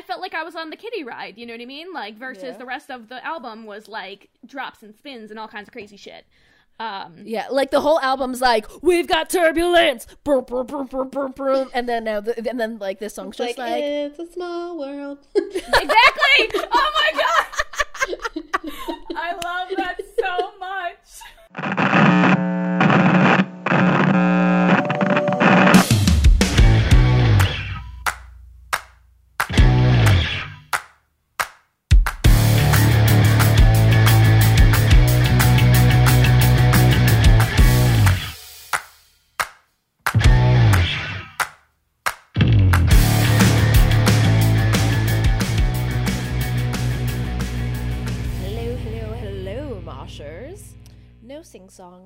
I felt like I was on the kiddie ride. You know what I mean? Like versus Yeah. the rest of the album was like drops and spins and all kinds of crazy shit. Um, Yeah, like the whole album's like we've got turbulence, brr, brr, brr, brr, brr, brr, and then now, the, and then like this song's just like, it's a small world. exactly. oh my god. I love that so much.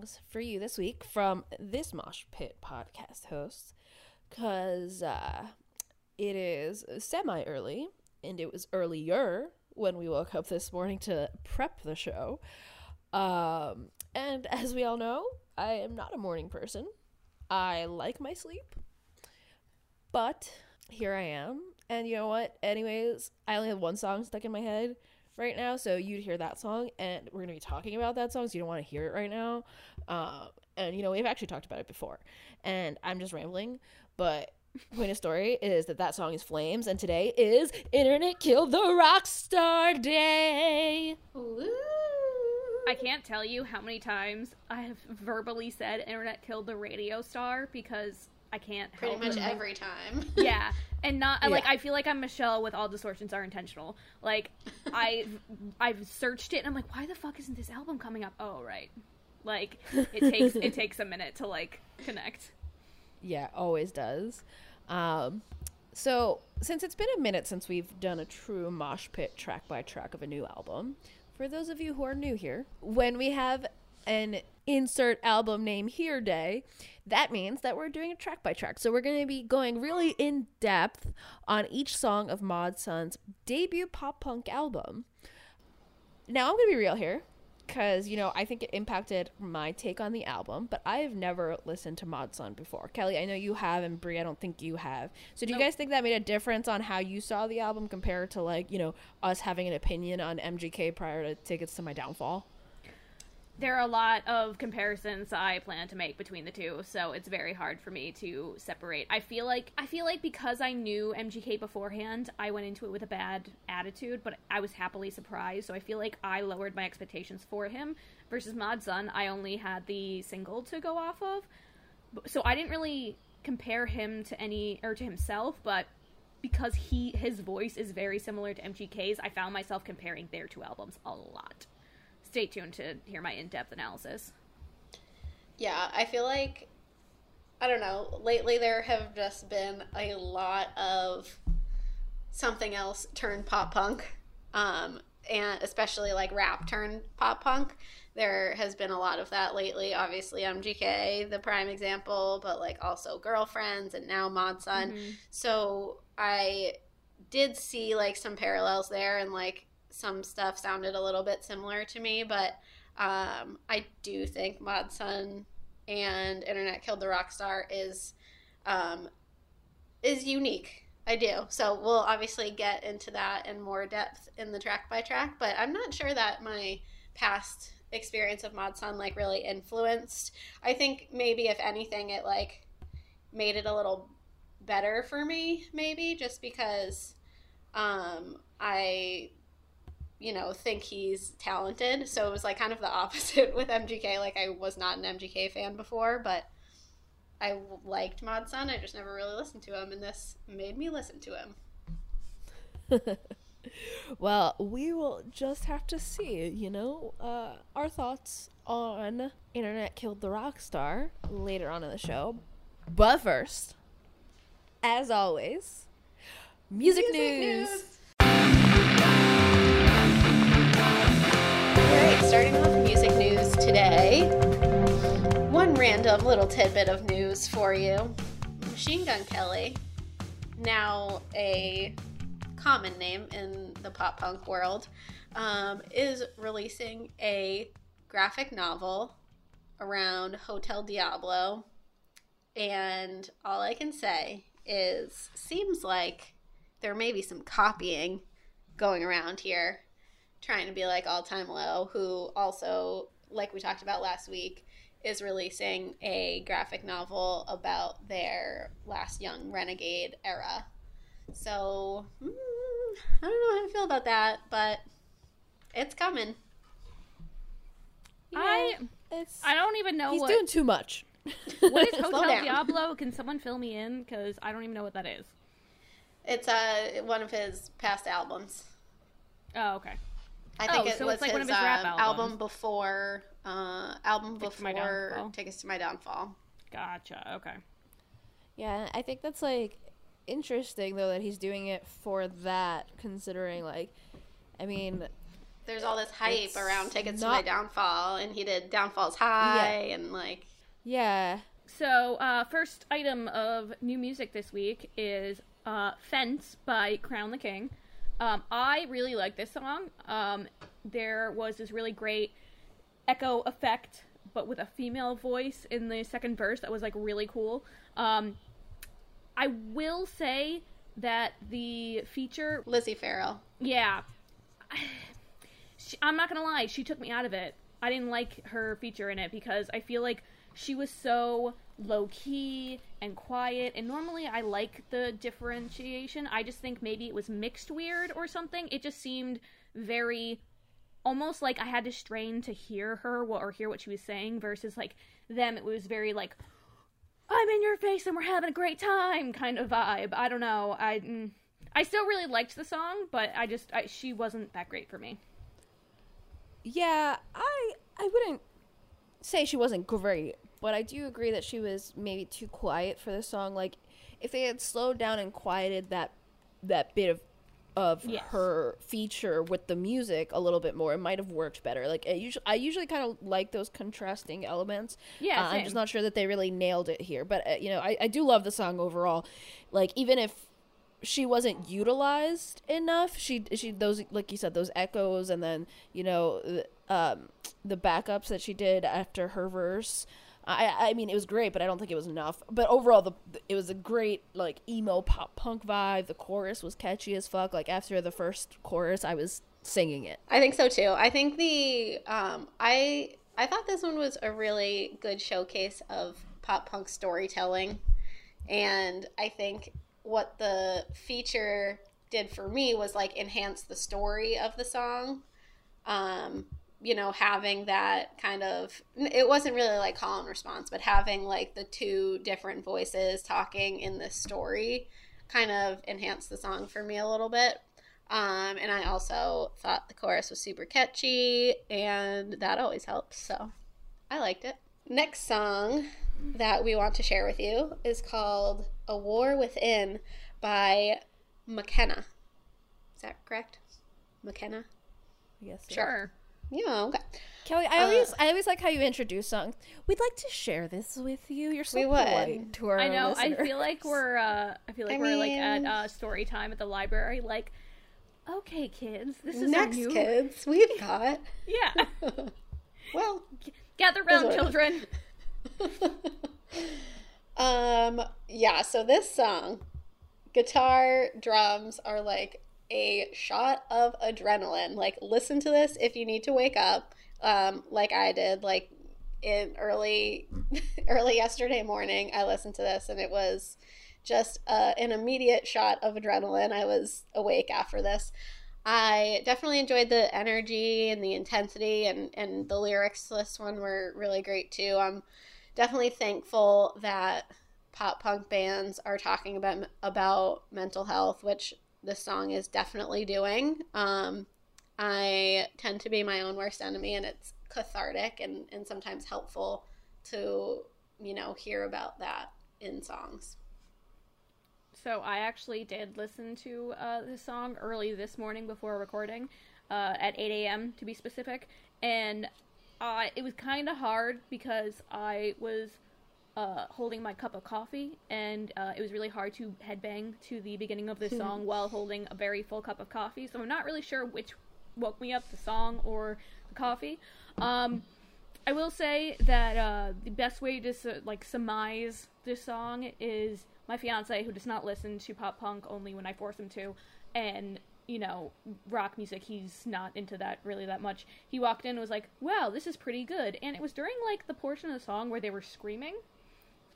Songs for you this week from this mosh pit podcast host, cause uh, it is semi early, and it was earlier when we woke up this morning to prep the show. Um, and as we all know, I am not a morning person. I like my sleep. But here I am. And you know what? Anyways, I only have one song stuck in my head right now. So you'd hear that song, and we're going to be talking about that song. So you don't want to hear it right now. Um, and, you know, we've actually talked about it before. And I'm just rambling. But point of story is that that song is Flames. And today is Internet Killed the Rock Star Day. I can't tell you how many times I have verbally said internet killed the radio star because I can't Pretty help much it. every time. Yeah. And not like I feel like I'm Michelle with all distortions are intentional. Like I I've searched it and I'm like, why the fuck isn't this album coming up? Oh right. Like it takes it takes a minute to like connect. Yeah, always does. Um, so, since it's been a minute since we've done a true mosh pit track by track of a new album, for those of you who are new here, when we have an insert album name here day, that means that we're doing a track by track. So, we're going to be going really in depth on each song of Mod Sun's debut pop punk album. Now, I'm going to be real here because you know I think it impacted my take on the album, but I have never listened to Mod Sun before. Kelly, I know you have, and Bri, I don't think you have. So, do you guys think that made a difference on how you saw the album compared to like you know us having an opinion on MGK prior to Tickets to My Downfall? There are a lot of comparisons I plan to make between the two, so it's very hard for me to separate. I feel like I feel like because I knew MGK beforehand, I went into it with a bad attitude, but I was happily surprised. So I feel like I lowered my expectations for him versus Mod. I only had the single to go off of, so I didn't really compare him to any or to himself, but because he his voice is very similar to MGK's, I found myself comparing their two albums a lot. Stay tuned to hear my in-depth analysis. Yeah, I feel like I don't know. Lately, there have just been a lot of something else turned pop punk, um, and especially like rap turned pop punk. There has been a lot of that lately. Obviously, MGK, the prime example, but like also Girlfriends and now Mod Sun. So I did see like some parallels there, and like some stuff sounded a little bit similar to me, but um, I do think Mod Sun and Internet Killed the Rockstar is um, is unique. I do. So we'll obviously get into that in more depth in the track by track, but I'm not sure that my past experience of Mod Sun like really influenced. I think maybe if anything it like made it a little better for me maybe just because um I you know, think he's talented. So it was like kind of the opposite with MGK. Like I was not an MGK fan before, but I liked Mod Sun. I just never really listened to him, and this made me listen to him. Well, we will just have to see, you know, uh, our thoughts on Internet Killed the Rock Star later on in the show. But first, as always, music, news. All right, starting off music news today. One random little tidbit of news for you. Machine Gun Kelly, now a common name in the pop punk world, um, is releasing a graphic novel around Hotel Diablo. And all I can say is, seems like there may be some copying going around here, trying to be like All Time Low, who also, like we talked about last week, is releasing a graphic novel about their last young renegade era. So, mm, I don't know how I feel about that, but it's coming. I It's I don't even know he's what doing too much. what is Hotel. Diablo. Can someone fill me in? Because I don't even know what that is. It's uh, one of his past albums. Oh, okay. I think Oh, it so was it's like his, one of his rap um, albums. album before uh, album Tickets to My before Downfall. Tickets to My Downfall. Gotcha. Okay. Yeah, I think that's like interesting though that he's doing it for that, considering like, I mean, There's all this hype It's around Tickets to My Downfall, and he did Downfall's High, and like yeah, So, uh, first item of new music this week is uh, Fence by Crown the King. Um, I really like this song. Um, there was this really great echo effect, but with a female voice in the second verse that was like really cool. Um, I will say that the feature Lizzie Farrell. yeah. She, I'm not gonna lie, she took me out of it. I didn't like her feature in it because I feel like she was so low key and quiet. And normally I like the differentiation. I just think maybe it was mixed weird or something. It just seemed very almost like I had to strain to hear her or hear what she was saying versus like them. It was very like I'm in your face and we're having a great time kind of vibe. I don't know. I mm, I still really liked the song, but I just I, she wasn't that great for me. yeah. I I wouldn't say she wasn't great, but I do agree that she was maybe too quiet for the song. Like, if they had slowed down and quieted that that bit of of Yes. her feature with the music a little bit more, it might have worked better. Like, it usually, I usually kind of like those contrasting elements. Yeah, Uh, I'm just not sure that they really nailed it here. But uh, you know, I, I do love the song overall. Like, even if she wasn't utilized enough. She she those like you said those echoes and then you know um the backups that she did after her verse. I I mean it was great, but I don't think it was enough. But overall, the it was a great like emo pop punk vibe. The chorus was catchy as fuck. Like after the first chorus, I was singing it. I think so too. I think the um, I I thought this one was a really good showcase of pop punk storytelling, and I think what the feature did for me was like enhance the story of the song. Um, you know, having that kind of it wasn't really like call and response, but having like the two different voices talking in this story kind of enhanced the song for me a little bit. Um, and I also thought the chorus was super catchy, and that always helps. So I liked it. Next song that we want to share with you is called A War Within by Makena. Is that correct? Makena? Yes. Sure. Yeah, okay. Kelly, I always I always like how you introduce songs. We'd like to share this with you. You're so We would. polite to our I know. I feel like we're. Uh, I feel like I we're like at uh, story time at the library. Like, okay, kids, this is Next, new. kids, we've got. Yeah, well, gather round, children. um, yeah, so this song, guitar, drums are like a shot of adrenaline. Like, listen to this if you need to wake up, um, like I did, like in early, early yesterday morning. I listened to this and it was just uh, an immediate shot of adrenaline. I was awake after this. I definitely enjoyed the energy and the intensity, and, and the lyrics to this one were really great too. I'm definitely thankful that pop punk bands are talking about about mental health, which this song is definitely doing. Um, I tend to be my own worst enemy, and it's cathartic and, and sometimes helpful to you know hear about that in songs. So I actually did listen to uh, this song early this morning before recording, uh, at 8 a.m. to be specific, and uh, it was kind of hard because I was uh, holding my cup of coffee, and uh, it was really hard to headbang to the beginning of this song while holding a very full cup of coffee. So I'm not really sure which woke me up, the song or the coffee. Um, I will say that uh, the best way to like surmise this song is my fiance, who does not listen to pop punk only when I force him to, and you know rock music, he's not into that really that much. He walked in and was like, "Wow, this is pretty good," and it was during like the portion of the song where they were screaming.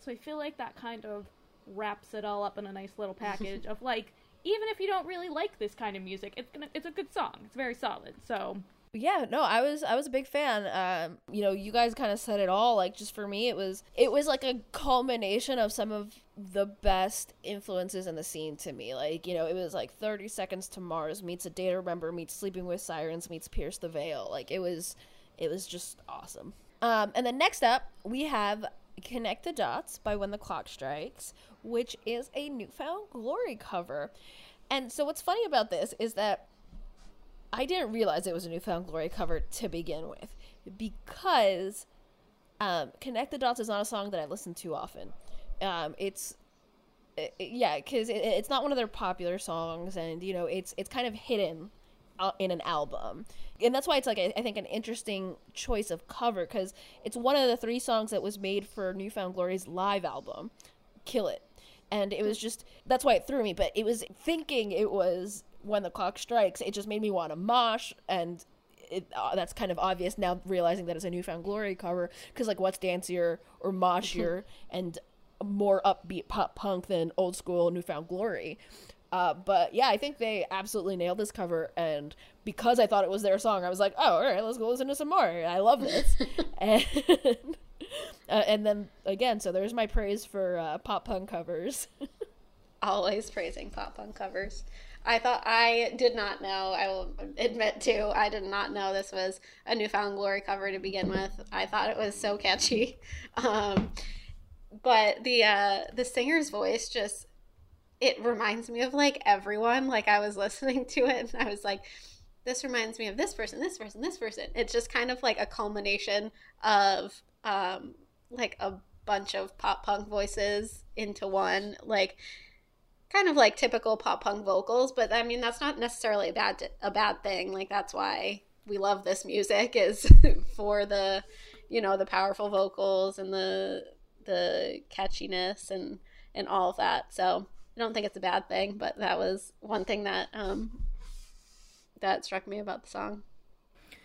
So I feel like that kind of wraps it all up in a nice little package of like even if you don't really like this kind of music, it's gonna it's a good song. It's very solid. So yeah no i was i was a big fan. Um you know you guys kind of said it all. Like just for me it was it was like a culmination of some of the best influences in the scene to me. Like you know it was like 30 seconds to mars meets a day to remember meets sleeping with sirens meets pierce the veil. Like it was it was just awesome. Um and then next up we have connect the dots by when the clock strikes which is a newfound glory cover and so what's funny about this is that I didn't realize it was a Newfound Glory cover to begin with because um, Connect the Dots is not a song that I listen to often. Um, it's it, yeah, because it, it's not one of their popular songs, and you know it's it's kind of hidden in an album, and that's why it's like I, think an interesting choice of cover because it's one of the three songs that was made for Newfound Glory's live album, Kill It, and it was just that's why it threw me. But it was thinking it was when the clock strikes, it just made me want to mosh, and it, uh, that's kind of obvious now realizing that it's a newfound glory cover because like what's dancier or moshier and more upbeat pop punk than old school newfound glory uh, but yeah i think they absolutely nailed this cover and because i thought it was their song i was like oh all right let's go listen to some more i love this and, uh, and then again so there's my praise for uh, pop punk covers Always praising pop punk covers. I thought I did not know. I will admit to I did not know this was a Newfound Glory cover to begin with. I thought it was so catchy, um, but the uh, the singer's voice just it reminds me of like everyone. Like I was listening to it and I was like, this reminds me of this person, this person, this person. It's just kind of like a culmination of um, like a bunch of pop punk voices into one. Like kind of like typical pop punk vocals, but I mean that's not necessarily a bad a bad thing. Like that's why we love this music is for the you know the powerful vocals and the the catchiness and and all of that. So I don't think it's a bad thing, but that was one thing that um that struck me about the song.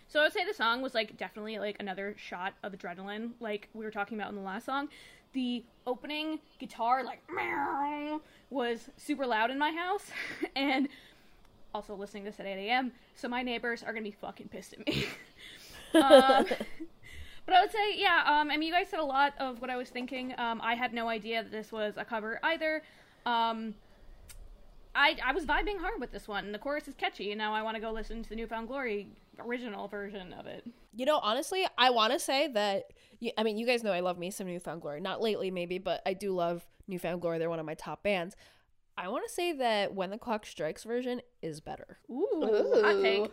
So I would say the song was like definitely like another shot of adrenaline, like we were talking about in the last song. The opening guitar like meow, was super loud in my house, and also listening to this at 8 a.m. So my neighbors are gonna be fucking pissed at me. um, but I would say, yeah. Um, I mean, you guys said a lot of what I was thinking. Um, I had no idea that this was a cover either. Um, I I was vibing hard with this one. And the chorus is catchy, and now I want to go listen to the Newfound Glory original version of it. You know, honestly, I want to say that. I mean, you guys know I love me some Newfound Glory. Not lately, maybe, but I do love Newfound Glory. They're one of my top bands. I want to say that When the Clock Strikes version is better. Ooh, Ooh. hot take.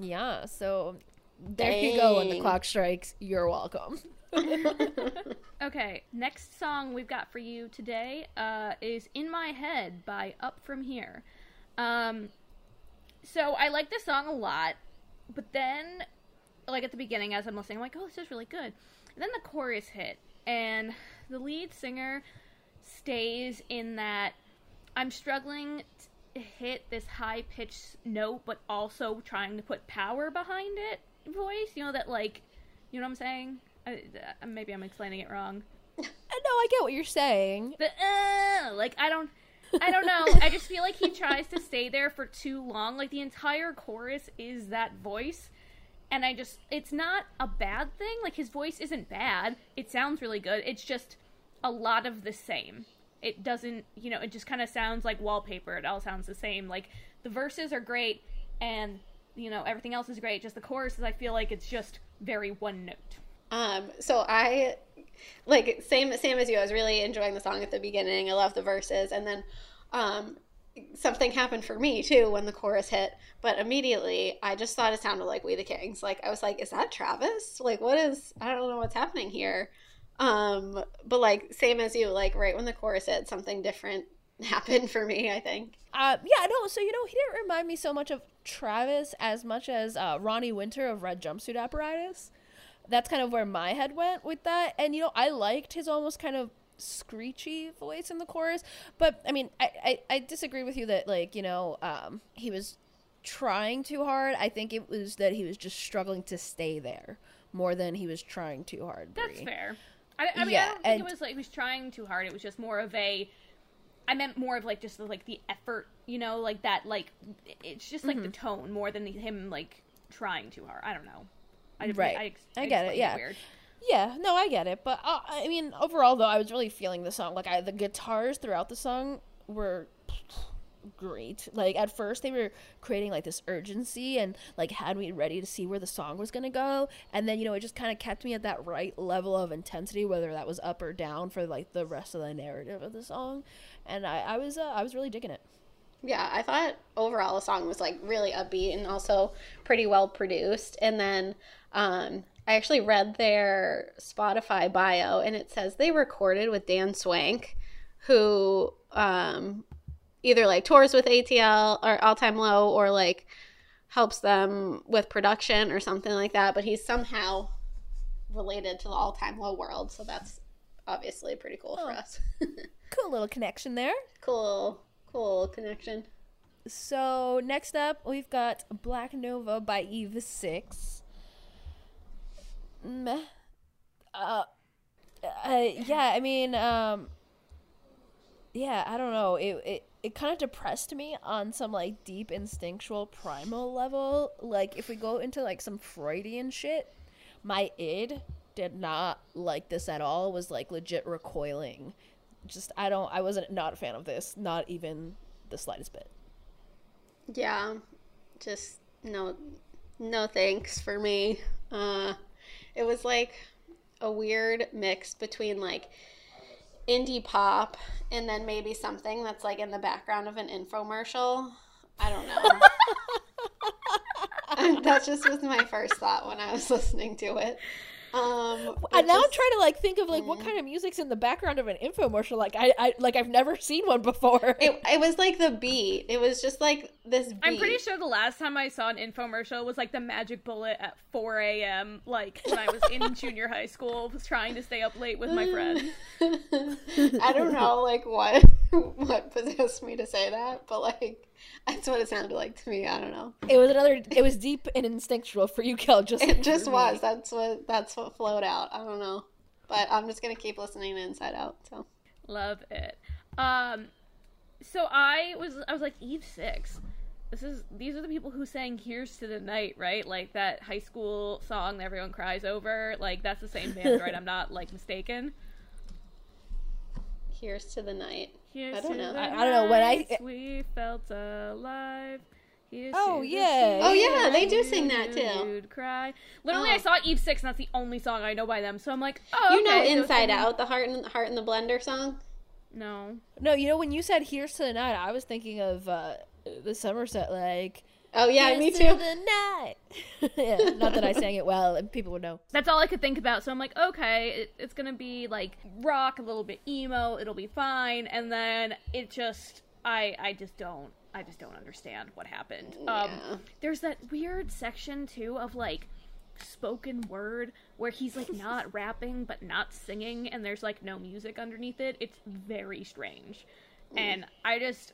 Yeah, so there Dang. you go. When the clock strikes, you're welcome. okay, next song we've got for you today uh, is "In My Head" by Up From Here. Um, so I like this song a lot, but then, like at the beginning, as I'm listening, I'm like, "Oh, this is really good." And then the chorus hit, and the lead singer stays in that I'm struggling to hit this high pitched note, but also trying to put power behind it voice. You know that like, you know what I'm saying? I, uh, maybe I'm explaining it wrong. no, I get what you're saying. The uh, like I don't. I don't know. I just feel like he tries to stay there for too long. Like the entire chorus is that voice. And I just it's not a bad thing. Like his voice isn't bad. It sounds really good. It's just a lot of the same. It doesn't, you know, it just kind of sounds like wallpaper. It all sounds the same. Like the verses are great and you know, everything else is great. Just the choruses I feel like it's just very one note. Um so I like same same as you. I was really enjoying the song at the beginning. I love the verses and then um something happened for me too when the chorus hit but immediately i just thought it sounded like we the kings like i was like is that travis like what is i don't know what's happening here um, but like same as you, like right when the chorus hit, something different happened for me. I think. Uh, yeah, no. So you know, he didn't remind me so much of Travis as much as uh, Ronnie Winter of Red Jumpsuit Apparatus. That's kind of where my head went with that. And you know, I liked his almost kind of screechy voice in the chorus. But I mean, I, I, I disagree with you that like you know um, he was trying too hard. I think it was that he was just struggling to stay there more than he was trying too hard. That's fair. I, I mean, Yeah, I don't think and- it was like he was trying too hard. It was just more of a. I meant more of like just the, like the effort, you know, like that. Like it's just like Mm-hmm. the tone more than him like trying too hard. I don't know. I, Right. I, ex- I get it, yeah. Weird. Yeah, no, I get it, but uh, I mean, overall though, I was really feeling the song. Like, I, the guitars throughout the song were great. Like, at first they were creating like this urgency and like had me ready to see where the song was gonna go, and then you know it just kind of kept me at that right level of intensity, whether that was up or down for like the rest of the narrative of the song, and I, I was uh, I was really digging it. Yeah, I thought overall the song was like really upbeat and also pretty well produced. And then um, I actually read their Spotify bio and it says they recorded with Dan Swank, who um, either like tours with ATL or All Time Low or like helps them with production or something like that. But he's somehow related to the All Time Low world. So that's obviously pretty cool for Oh. us. Cool little connection there. cool, cool connection. So next up, we've got Black Nova by Eve Six. Meh. Uh, uh, yeah, I mean, um, yeah, I don't know. It it it kind of depressed me on some like deep instinctual primal level. Like if we go into like some Freudian shit, my id did not like this at all. Was like legit recoiling. Just I don't. I wasn't not a fan of this. Not even the slightest bit. Yeah, just no, no thanks for me. Uh, it was like a weird mix between like indie pop and then maybe something that's like in the background of an infomercial. I don't know. that just was my first thought when I was listening to it. Um, And it now I'm trying to like think of like what kind of music's in the background of an infomercial. Like I, I like I've never seen one before. it, it was like the beat. It was just like this beat. I'm pretty sure the last time I saw an infomercial was like the Magic Bullet at 4 a.m. Like when I was in junior high school, was trying to stay up late with my friends. I don't know like what what possessed me to say that, but like that's what it sounded like to me. I don't know. it was another. It was deep and instinctual for you, Kel. Just It just for was. me. That's what that's what flowed out. I don't know. But I'm just gonna keep listening to Inside Out. So Love it. Um, so I was I was like Eve Six. This is these are the people who sang "Here's to the Night," right? Like that high school song that everyone cries over. Like that's the same band, right? I'm not like mistaken. here's to the night. Here's I don't know. I- I don't know, when I- nights we felt alive. Here's Oh, to the yeah. Oh, yeah, times they do you sing that, knew too. You'd cry. Literally, Oh. I saw Eve Six, and that's the only song I know by them. So I'm like, oh, You know okay, so Inside it's- Out, the heart and heart in the blender song. No, No, you know when you said "Here's to the night," I was thinking of uh, the Somerset like. Oh yeah, "Here's me to too. the night. yeah, not that I sang it well, and people would know. that's all I could think about. So I'm like, okay, it, it's gonna be like rock, a little bit emo. It'll be fine. And then it just, I, I just don't, I just don't understand what happened. Um, there's that weird section too of like spoken word where he's like not rapping but not singing and there's like no music underneath it it's very strange and i just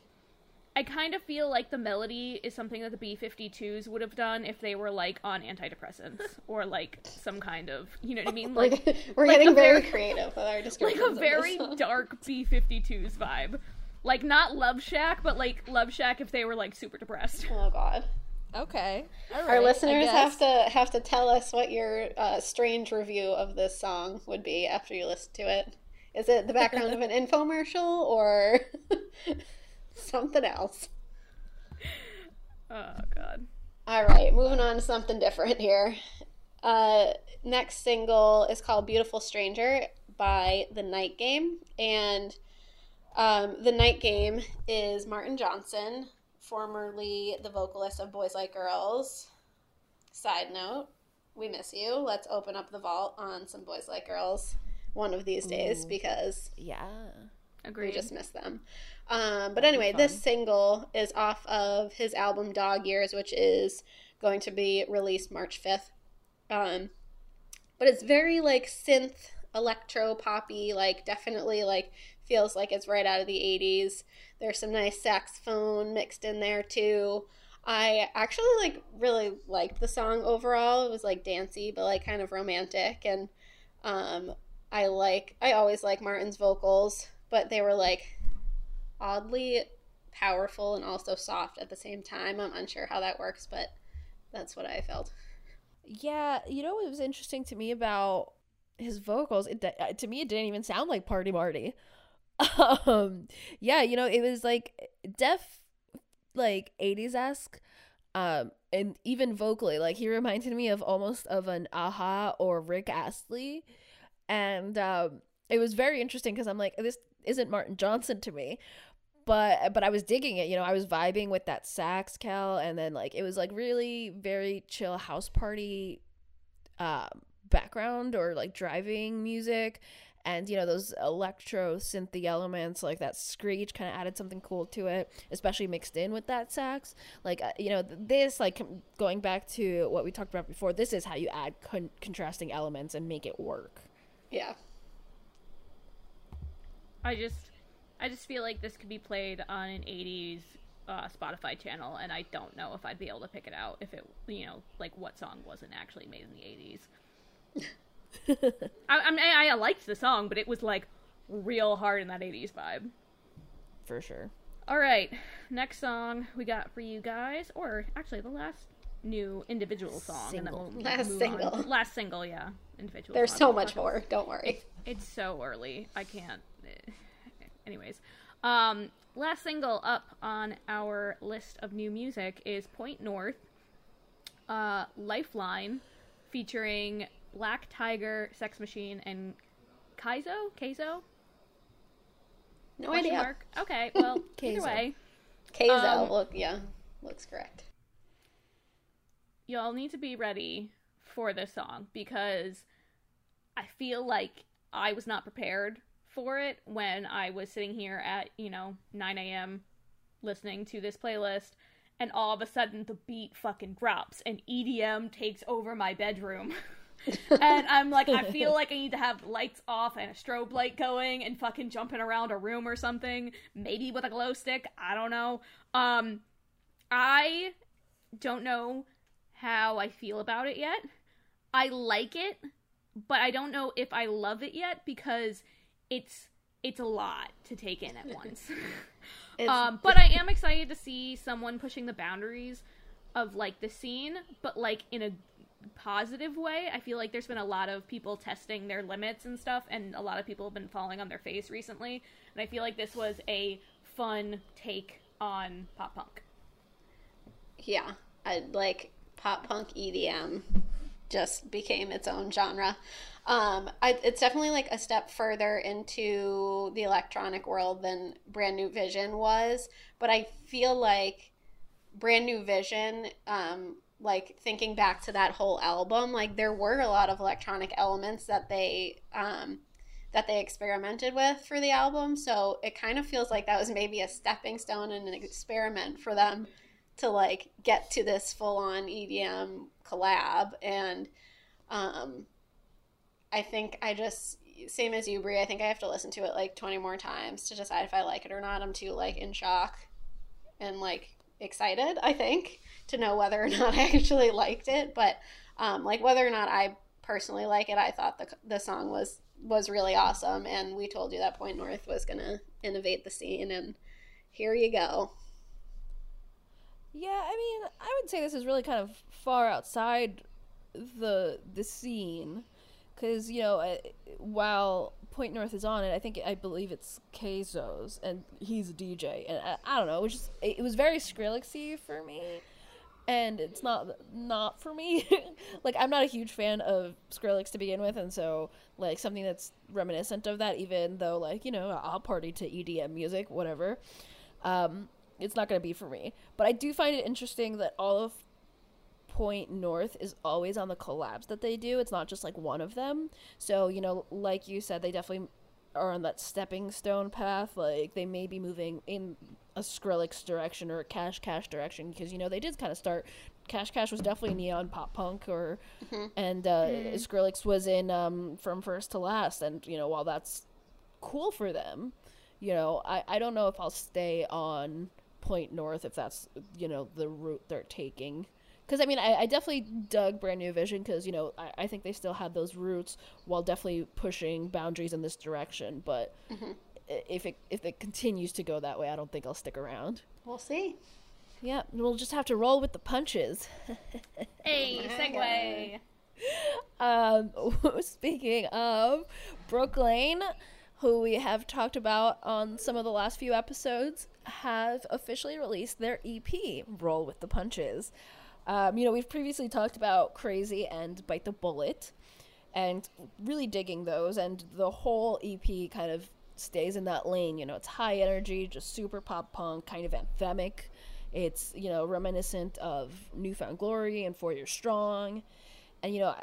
i kind of feel like the melody is something that the b-52s would have done if they were like on antidepressants or like some kind of you know what i mean like we're like getting very, very- creative with our descriptions. like a very dark b-52s vibe like not love shack but like love shack if they were like super depressed Oh god. Okay, Our listeners have to have to tell us what your uh, strange review of this song would be after you listen to it. Is it the background of an infomercial or something else? oh god All right, moving on to something different here. Uh, next single is called "Beautiful Stranger" by The Night Game, and um, The Night Game is Martin Johnson, formerly the vocalist of Boys Like Girls. Side note: We miss you. Let's open up the vault on some Boys Like Girls one of these days Ooh. because Yeah. we agreed just miss them. Um, but anyway, this single is off of his album Dog Years, which is going to be released March 5th. Um, but it's very like synth electro poppy, like definitely like feels like it's right out of the 80s. There's some nice saxophone mixed in there too. I actually like really liked the song overall. It was like dancey but like kind of romantic and um I like I always like Martin's vocals, but they were like oddly powerful and also soft at the same time. I'm unsure how that works, but that's what I felt. Yeah, you know what was interesting to me about his vocals? It, to me, it didn't even sound like Party Marty. um, yeah, you know, it was like def, like '80s esque, um, and even vocally, like he reminded me of almost of an a-ha or Rick Astley, and um, it was very interesting because I'm like, this isn't Martin Johnson to me, but but I was digging it. You know, I was vibing with that sax cal, and then like it was like really very chill house party uh, background or like driving music. And you know those electro synthy elements, like that screech, kind of added something cool to it, especially mixed in with that sax. Like uh, you know this, like going back to what we talked about before, this is how you add con- contrasting elements and make it work. Yeah. I just I just feel like this could be played on an 80s uh, Spotify channel, and I don't know if I'd be able to pick it out if it, you know, like what song wasn't actually made in the 80s. I, I, mean, I, I liked the song, but it was like real hard in that 80s vibe. For sure. All right, next song we got for you guys, or actually the last new individual song, single. and then we'll last single. On. Last single, yeah, individual. There's song. so much more. Don't worry. It's, it's so early. I can't. Anyways, um, last single up on our list of new music is Point North, uh, Lifeline, featuring Black Tiger, Sex Machine, and Kayzo. Kayzo. No Question idea. Mark. Okay. Well, either way, Kayzo, Um, look, yeah, looks correct. y'all need to be ready for this song because I feel like I was not prepared for it when I was sitting here at, you know, 9 a.m. listening to this playlist, and all of a sudden the beat fucking drops and EDM takes over my bedroom. and I'm like, I feel like I need to have lights off and a strobe light going and fucking jumping around a room or something. Maybe with a glow stick. I don't know. Um, I don't know how I feel about it yet. I like it, but I don't know if I love it yet because it's it's a lot to take in at once. Um, but I am excited to see someone pushing the boundaries of like the scene, but like in a positive way. I feel like there's been a lot of people testing their limits and stuff, and a lot of people have been falling on their face recently. And I feel like this was a fun take on pop punk. yeah, I like pop punk EDM just became its own genre. Um, I, it's definitely like a step further into the electronic world than Brand New Vision was, but I feel like Brand New Vision, um, like thinking back to that whole album, like there were a lot of electronic elements that they um, that they experimented with for the album. So it kind of feels like that was maybe a stepping stone and an experiment for them to like get to this full on EDM collab. And um, I think I just same as you, Bri. I think I have to listen to it like twenty more times to decide if I like it or not. I'm too like in shock and like excited. I think to know whether or not I actually liked it, but um, like whether or not I personally like it, I thought the the song was was really awesome, and we told you that Point North was gonna innovate the scene, and here you go. Yeah, I mean, I would say this is really kind of far outside the the scene because you know while Point North is on it, I think I believe it's Kayzo's and he's a DJ, and I, I don't know, it was just it, it was very Skrillexy for me, and it's not not for me. like I'm not a huge fan of Skrillex to begin with, and so like something that's reminiscent of that, even though like you know I'll party to EDM music, whatever. Um, it's not going to be for me. But I do find it interesting that all of Point North is always on the collabs that they do. It's not just like one of them. So, you know, like you said, they definitely are on that stepping stone path. Like they may be moving in a Skrillex direction or a Cash Cash direction because you know they did kind of start. Cash Cash was definitely neon pop punk, or and uh, Skrillex was in um, from first to last. And you know while that's cool for them, you know I I don't know if I'll stay on Point North if that's you know the route they're taking. Because I mean, I, I definitely dug Brand New Vision because you know I, I think they still had those roots while definitely pushing boundaries in this direction. But i if it if it continues to go that way, I don't think I'll stick around. We'll see. Yeah, we'll just have to roll with the punches. Hey, segue. Um, speaking of Brooklane, who we have talked about on some of the last few episodes, have officially released their EP, Roll with the Punches. Um, you know, we've previously talked about Crazy and Bite the Bullet, and really digging those, and the whole EP kind of stays in that lane. You know, it's high energy, just super pop punk, kind of anthemic. It's, you know, reminiscent of Newfound Glory and Four Years Strong. And, you know,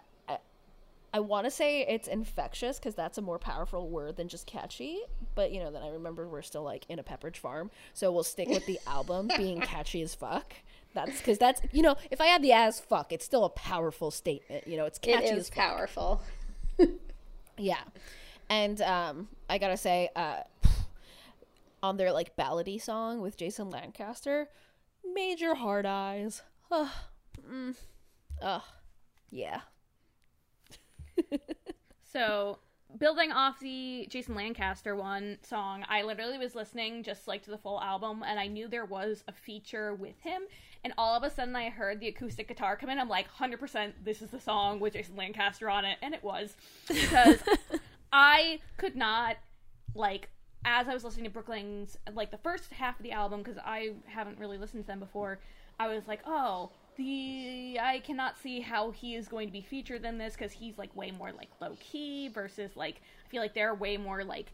I, want to say it's infectious because that's a more powerful word than just catchy. But, you know, then I remember we're still like in a Pepperidge Farm. So we'll stick with the album being catchy as fuck. That's because that's, you know, if I add the as fuck, it's still a powerful statement. You know, it's catchy It as is fuck. powerful. Yeah. And um I gotta say, uh on their like ballady song with Jason Lancaster, major hard eyes. Ugh. Mm. Ugh. Yeah. So, building off the Jason Lancaster one song, I literally was listening just like to the full album, and I knew there was a feature with him. And all of a sudden, I heard the acoustic guitar come in. I'm like, 100% this is the song with Jason Lancaster on it. And it was. Because I could not, like, as I was listening to Brooklane's, like, the first half of the album, because I haven't really listened to them before, I was like, oh, the I cannot see how he is going to be featured in this because he's like way more like low key versus like I feel like they're way more like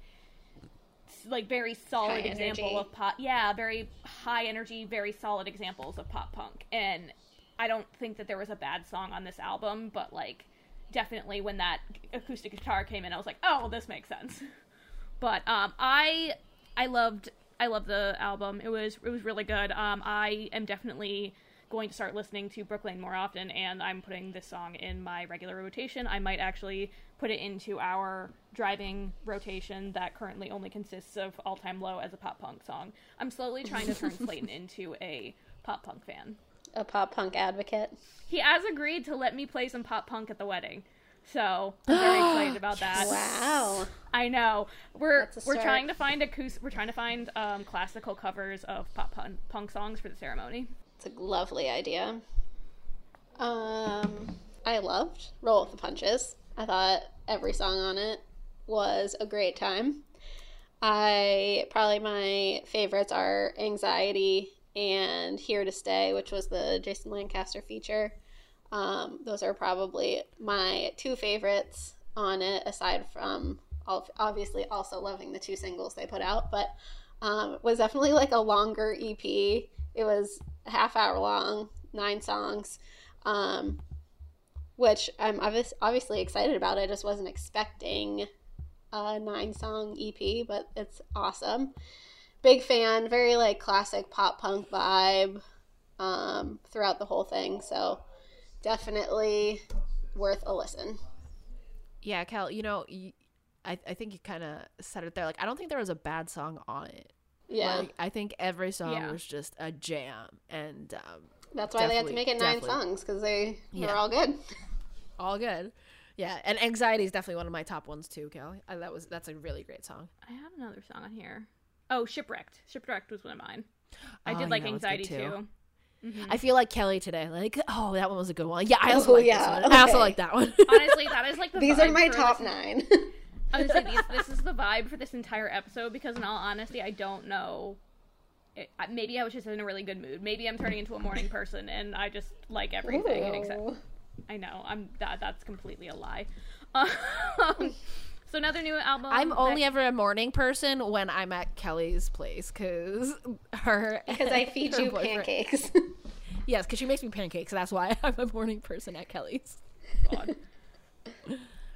like very solid High example energy. of pop yeah very high energy very solid examples of pop punk and I don't think that there was a bad song on this album but like definitely when that acoustic guitar came in I was like oh well, this makes sense but um I I loved I loved the album. It was it was really good. Um I am definitely going to start listening to Brooklane more often and I'm putting this song in my regular rotation. I might actually put it into our driving rotation that currently only consists of All Time Low as a pop punk song. I'm slowly trying to turn Clayton into a pop punk fan. A pop punk advocate. He has agreed to let me play some pop punk at the wedding. So I'm very excited about that. Wow. I know. We're we're trying to find acoustic. We're trying to find um, classical covers of pop punk, punk songs for the ceremony. It's a lovely idea. Um, I loved Roll with the Punches. I thought every song on it was a great time. I probably my favorites are Anxiety and Here to Stay, which was the Jason Lancaster feature. Um, those are probably my two favorites on it, aside from obviously also loving the two singles they put out. But um, it was definitely like a longer EP. It was a half hour long, nine songs, um, which I'm obvious, obviously excited about. I just wasn't expecting a nine song EP, but it's awesome. Big fan, very like classic pop punk vibe um, throughout the whole thing. So definitely worth a listen. Yeah, Cal, you know, I, I think you kind of said it there. Like, I don't think there was a bad song on it. Yeah, Like, I think every song Yeah. was just a jam, and um, that's why they had to make it nine songs because they Yeah. were all good. all good. Yeah, and anxiety is definitely one of my top ones too, Kelly. I, that was that's a really great song. I have another song on here. Oh, Shipwrecked. Shipwrecked was one of mine. I Oh, did like yeah, Anxiety too. too. I feel like Kelly today. Like, oh, that one was a good one. Yeah, I also Oh, like yeah, this one. I also like that one. Honestly, that is like the These vibe are my for top nine. I would say these, this is the vibe for this entire episode because, in all honesty, I don't know. It, maybe I was just in a really good mood. Maybe I'm turning into a morning person and I just like everything. and Except, I know I'm that. That's completely a lie. Um, so another new album. I'm that- only ever a morning person when I'm at Kelly's place because her Because I feed you boyfriend- pancakes. Yes, because she makes me pancakes. That's why I'm a morning person at Kelly's. God.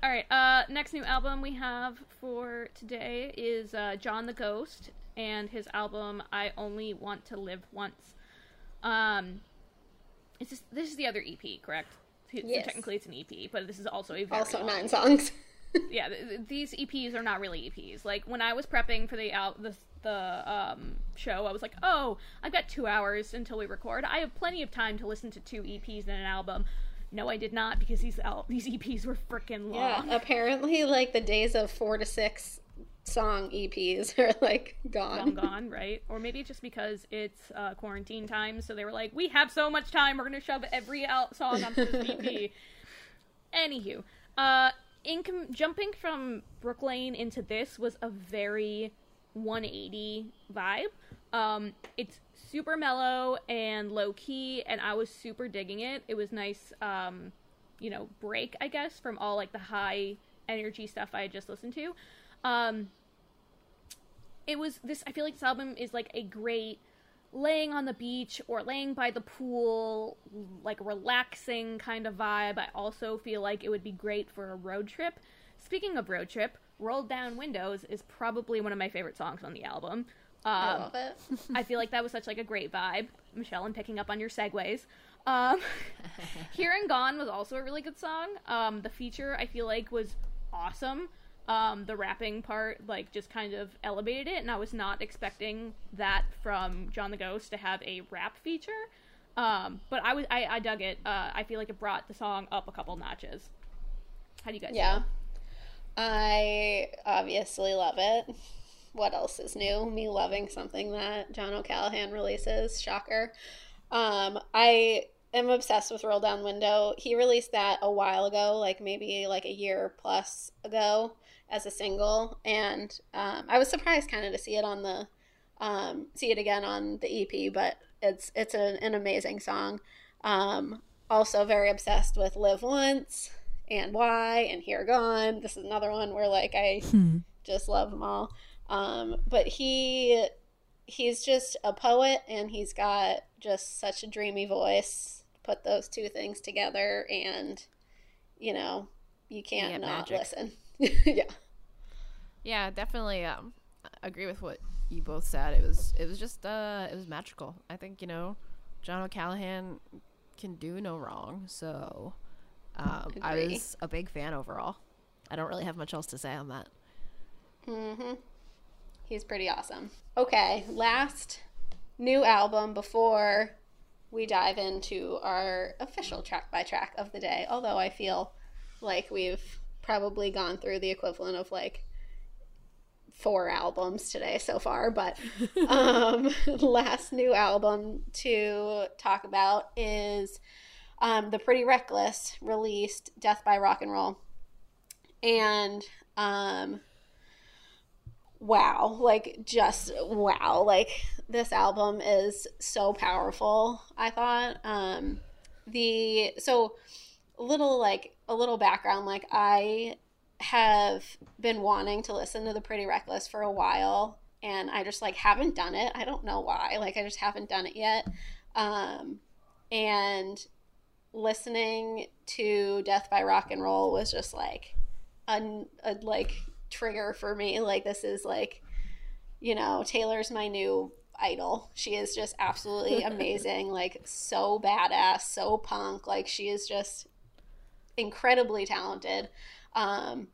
All right. Uh, next new album we have for today is uh, John the Ghost and his album "I Only Want to Live Once." Um, it's just, this is the other EP, correct? So technically, it's an EP, but this is also a very Also nine songs. yeah, th- th- these EPs are not really EPs. Like when I was prepping for the out the the um show, I was like, "Oh, I've got 2 hours until we record. I have plenty of time to listen to two EPs in an album." No, I did not because these these EPs were freaking long. Yeah, apparently, like the days of four to six song EPs are like gone. Long gone, right? Or maybe just because it's uh, quarantine time, so they were like, "We have so much time, we're gonna shove every out song onto this EP." Anywho, uh, jumping from Brooklane into this was a very 180 vibe. Um, it's super mellow and low key, and I was super digging it. It was nice, um, you know, break I guess from all like the high energy stuff I had just listened to. Um, it was this. I feel like this album is like a great laying on the beach or laying by the pool, like relaxing kind of vibe. I also feel like it would be great for a road trip. Speaking of road trip, Rolled Down Windows is probably one of my favorite songs on the album. I Um, love it. I feel like that was such like a great vibe. Michelle, and picking up on your segues. Um, Here and Gone was also a really good song. Um, the feature I feel like was awesome. Um, the rapping part like just kind of elevated it, and I was not expecting that from John the Ghost to have a rap feature. Um, but I was I, I dug it. Uh, I feel like it brought the song up a couple notches. How do you guys? Yeah. feel? I obviously love it. What else is new? Me loving something that John O'Callaghan releases. Shocker. Um, I am obsessed with Roll Down Window. He released that a while ago, like maybe like a year plus ago as a single, and um, I was surprised kind of to see it on the um, see it again on the EP. But it's it's an, an amazing song. Um, also very obsessed with Live Once and Why and Here Gone. This is another one where like I just love them all. Um, but he he's just a poet and he's got just such a dreamy voice. Put those two things together and you know, you can't Yeah, not magic. listen. yeah. Yeah, definitely um agree with what you both said. It was it was just uh it was magical. I think, you know, John O'Callaghan can do no wrong. So um I was a big fan overall. I don't really have much else to say on that. Mhm. He's pretty awesome. Okay, last new album before we dive into our official track by track of the day. Although I feel like we've probably gone through the equivalent of like four albums today so far, but um last new album to talk about is um The Pretty Reckless released Death by Rock and Roll. And um wow like just wow. Like this album is so powerful i thought. Um the so a little like a little background like i have been wanting to listen to the pretty reckless for a while and i just like haven't done it. I don't know why. Like i just haven't done it yet. Um and listening to death by rock and roll was just like a, a like trigger for me. Like this is like, you know, Taylor's my new idol. She is just absolutely amazing. like so badass, so punk. Like she is just incredibly talented. Um,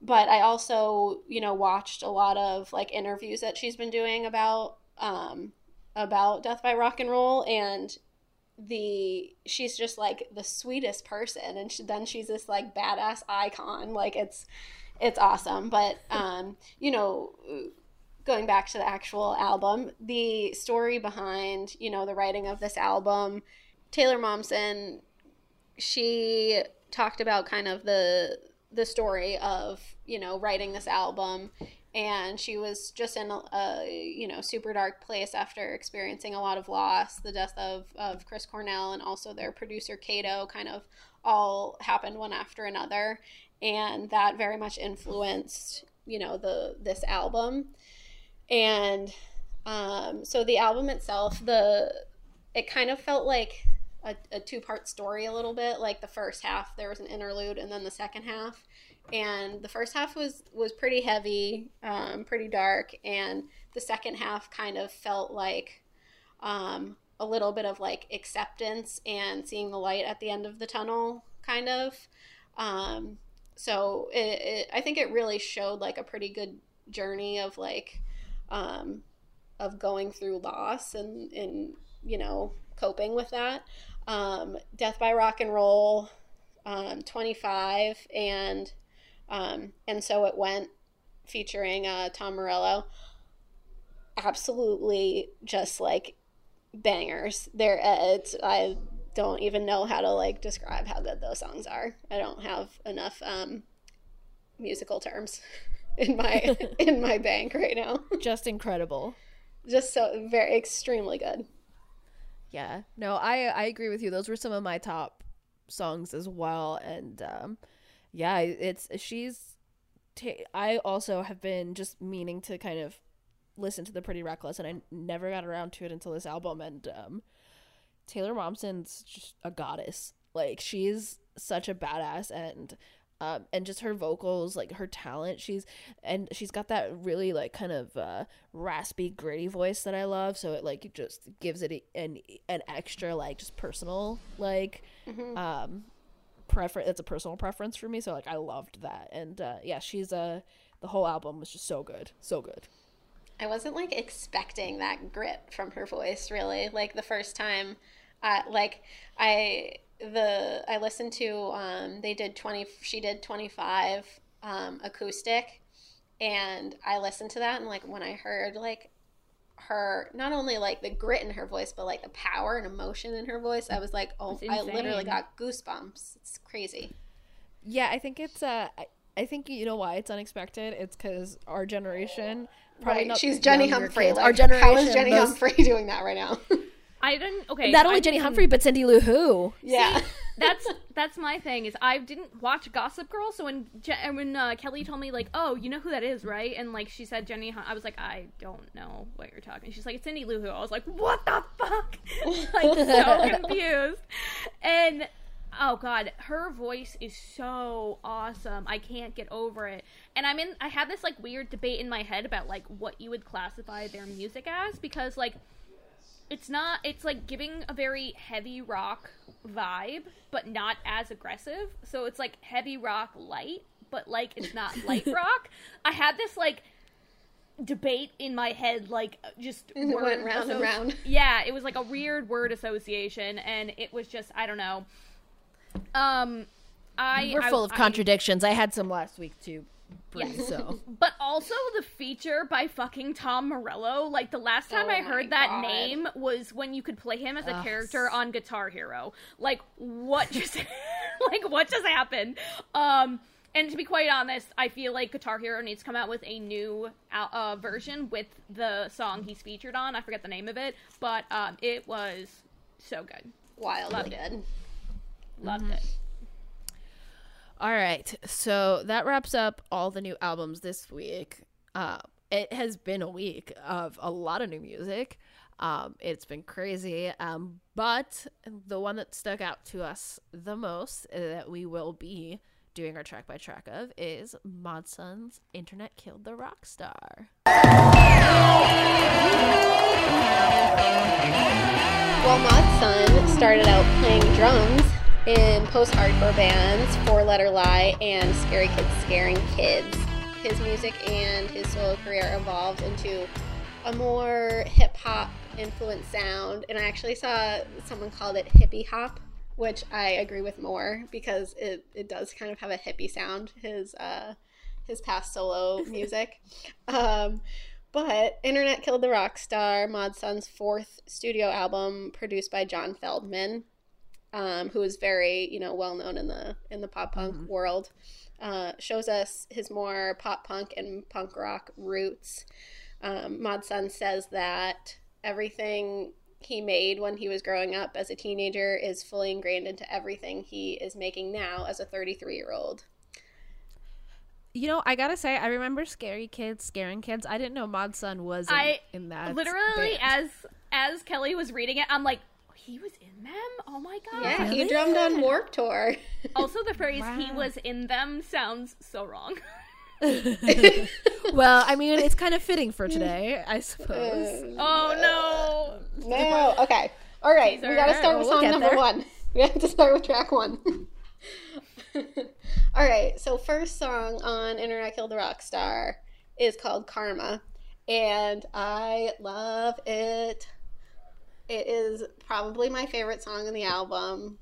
but I also, you know, watched a lot of like interviews that she's been doing about um, about Death by Rock and Roll and the she's just like the sweetest person and she, then she's this like badass icon like it's it's awesome. But um you know going back to the actual album the story behind you know the writing of this album taylor momsen she talked about kind of the the story of you know writing this album. And she was just in a, a you know super dark place after experiencing a lot of loss the death of, of chris cornell and also their producer kato kind of all happened one after another and that very much influenced you know the this album. And um, so the album itself the it kind of felt like a, a two part story a little bit. Like the first half there was an interlude and then the second half. And the first half was was pretty heavy, um, pretty dark, and the second half kind of felt like um, a little bit of like acceptance and seeing the light at the end of the tunnel, kind of. Um, so it, it, I think it really showed like a pretty good journey of like um, of going through loss and and you know coping with that. Um, Death by Rock and Roll, um, 25, and um, and so it went, featuring uh, Tom Morello. Absolutely, just like bangers. There, uh, it's I don't even know how to like describe how good those songs are. I don't have enough um, musical terms in my in my bank right now. Just incredible. Just so very extremely good. Yeah. No, I I agree with you. Those were some of my top songs as well and um yeah, it's she's ta- I also have been just meaning to kind of listen to the Pretty Reckless and I never got around to it until this album and um Taylor Momsen's just a goddess. Like she's such a badass and um, and just her vocals, like her talent, she's and she's got that really like kind of uh, raspy, gritty voice that I love. So it like just gives it an an extra like just personal like mm-hmm. um preference. It's a personal preference for me. So like I loved that, and uh, yeah, she's a uh, the whole album was just so good, so good. I wasn't like expecting that grit from her voice really. Like the first time, uh, like I the I listened to um, they did twenty she did twenty five um, acoustic, and I listened to that and like when I heard like her not only like the grit in her voice but like the power and emotion in her voice I was like oh I literally got goosebumps. It's crazy. Yeah I think it's uh I, think you know why it's unexpected? It's because our generation probably right. she's Jenny Humphrey like, our generation how is Jenny those... Humphrey doing that right now I didn't. Okay, not only Jenny Humphrey, but Cindy Lou Who. Yeah, See, that's that's my thing. Is I didn't watch Gossip Girl, so when Je- when uh, Kelly told me like, oh, you know who that is, right? And like she said Jenny, Hum- I was like, I don't know what you're talking. She's like, it's Cindy Lou Who. I was like, what the fuck? like so confused. And oh god, her voice is so awesome. I can't get over it. And I'm in. I had this like weird debate in my head about like what you would classify their music as because like it's not it's like giving a very heavy rock vibe but not as aggressive. So it's like heavy rock light but like it's not light rock. I had this like debate in my head like just went round and round. Yeah it was like a weird word association and it was just i don't know. Um i we're full I, of contradictions. I, I had some last week too Yes. So. but also the feature by fucking Tom Morello. Like the last time oh I heard that God. name was when you could play him as a Ugh. character on Guitar Hero. Like what just like what just happened? Um and to be quite honest, I feel like Guitar Hero needs to come out with a new uh, version with the song he's featured on. I forget the name of it, but um, it was so good. Wildly Loved good. It. Loved mm-hmm. it. All right. So that wraps up all the new albums this week. Uh, it has been a week of a lot of new music. Um, it's been crazy. Um, but the one that stuck out to us the most that we will be doing our track by track of is Mod Sun's Internet Killed the Rock Star. Well, Mod Sun started out playing drums in post hardcore bands, Four Letter Lie and Scary Kids Scaring Kids. His music and his solo career evolved into a more hip hop influenced sound, and I actually saw someone called it hippie hop, which I agree with more because it, it does kind of have a hippie sound. His uh, his past solo music. um, but Internet Killed the Rock Star, Mod Sun's fourth studio album, produced by John Feldmann, um, who is very you know well known in the in the pop punk mm-hmm. world, uh, shows us his more pop punk and punk rock roots. Um, Mod Sun says that everything he made when he was growing up as a teenager is fully ingrained into everything he is making now as a 33 year old. You know, I gotta say, I remember Scary Kids, Scaring Kids. I didn't know Mod Sun was in, I, in that. Literally, band. as as Kelly was reading it, I'm like, he was in them. Oh my god! Yeah, he drummed on Warped Tour. Also, the phrase "he was in them" sounds so wrong. well, I mean, it's kind of fitting for today, I suppose. Uh, oh no! No. Okay. All right. We got to start with We'll song number there. one. We have to start with track one. All right. So first song on Internet Killed the Rock Star is called Karma, and I love it. It is probably my favorite song on the album.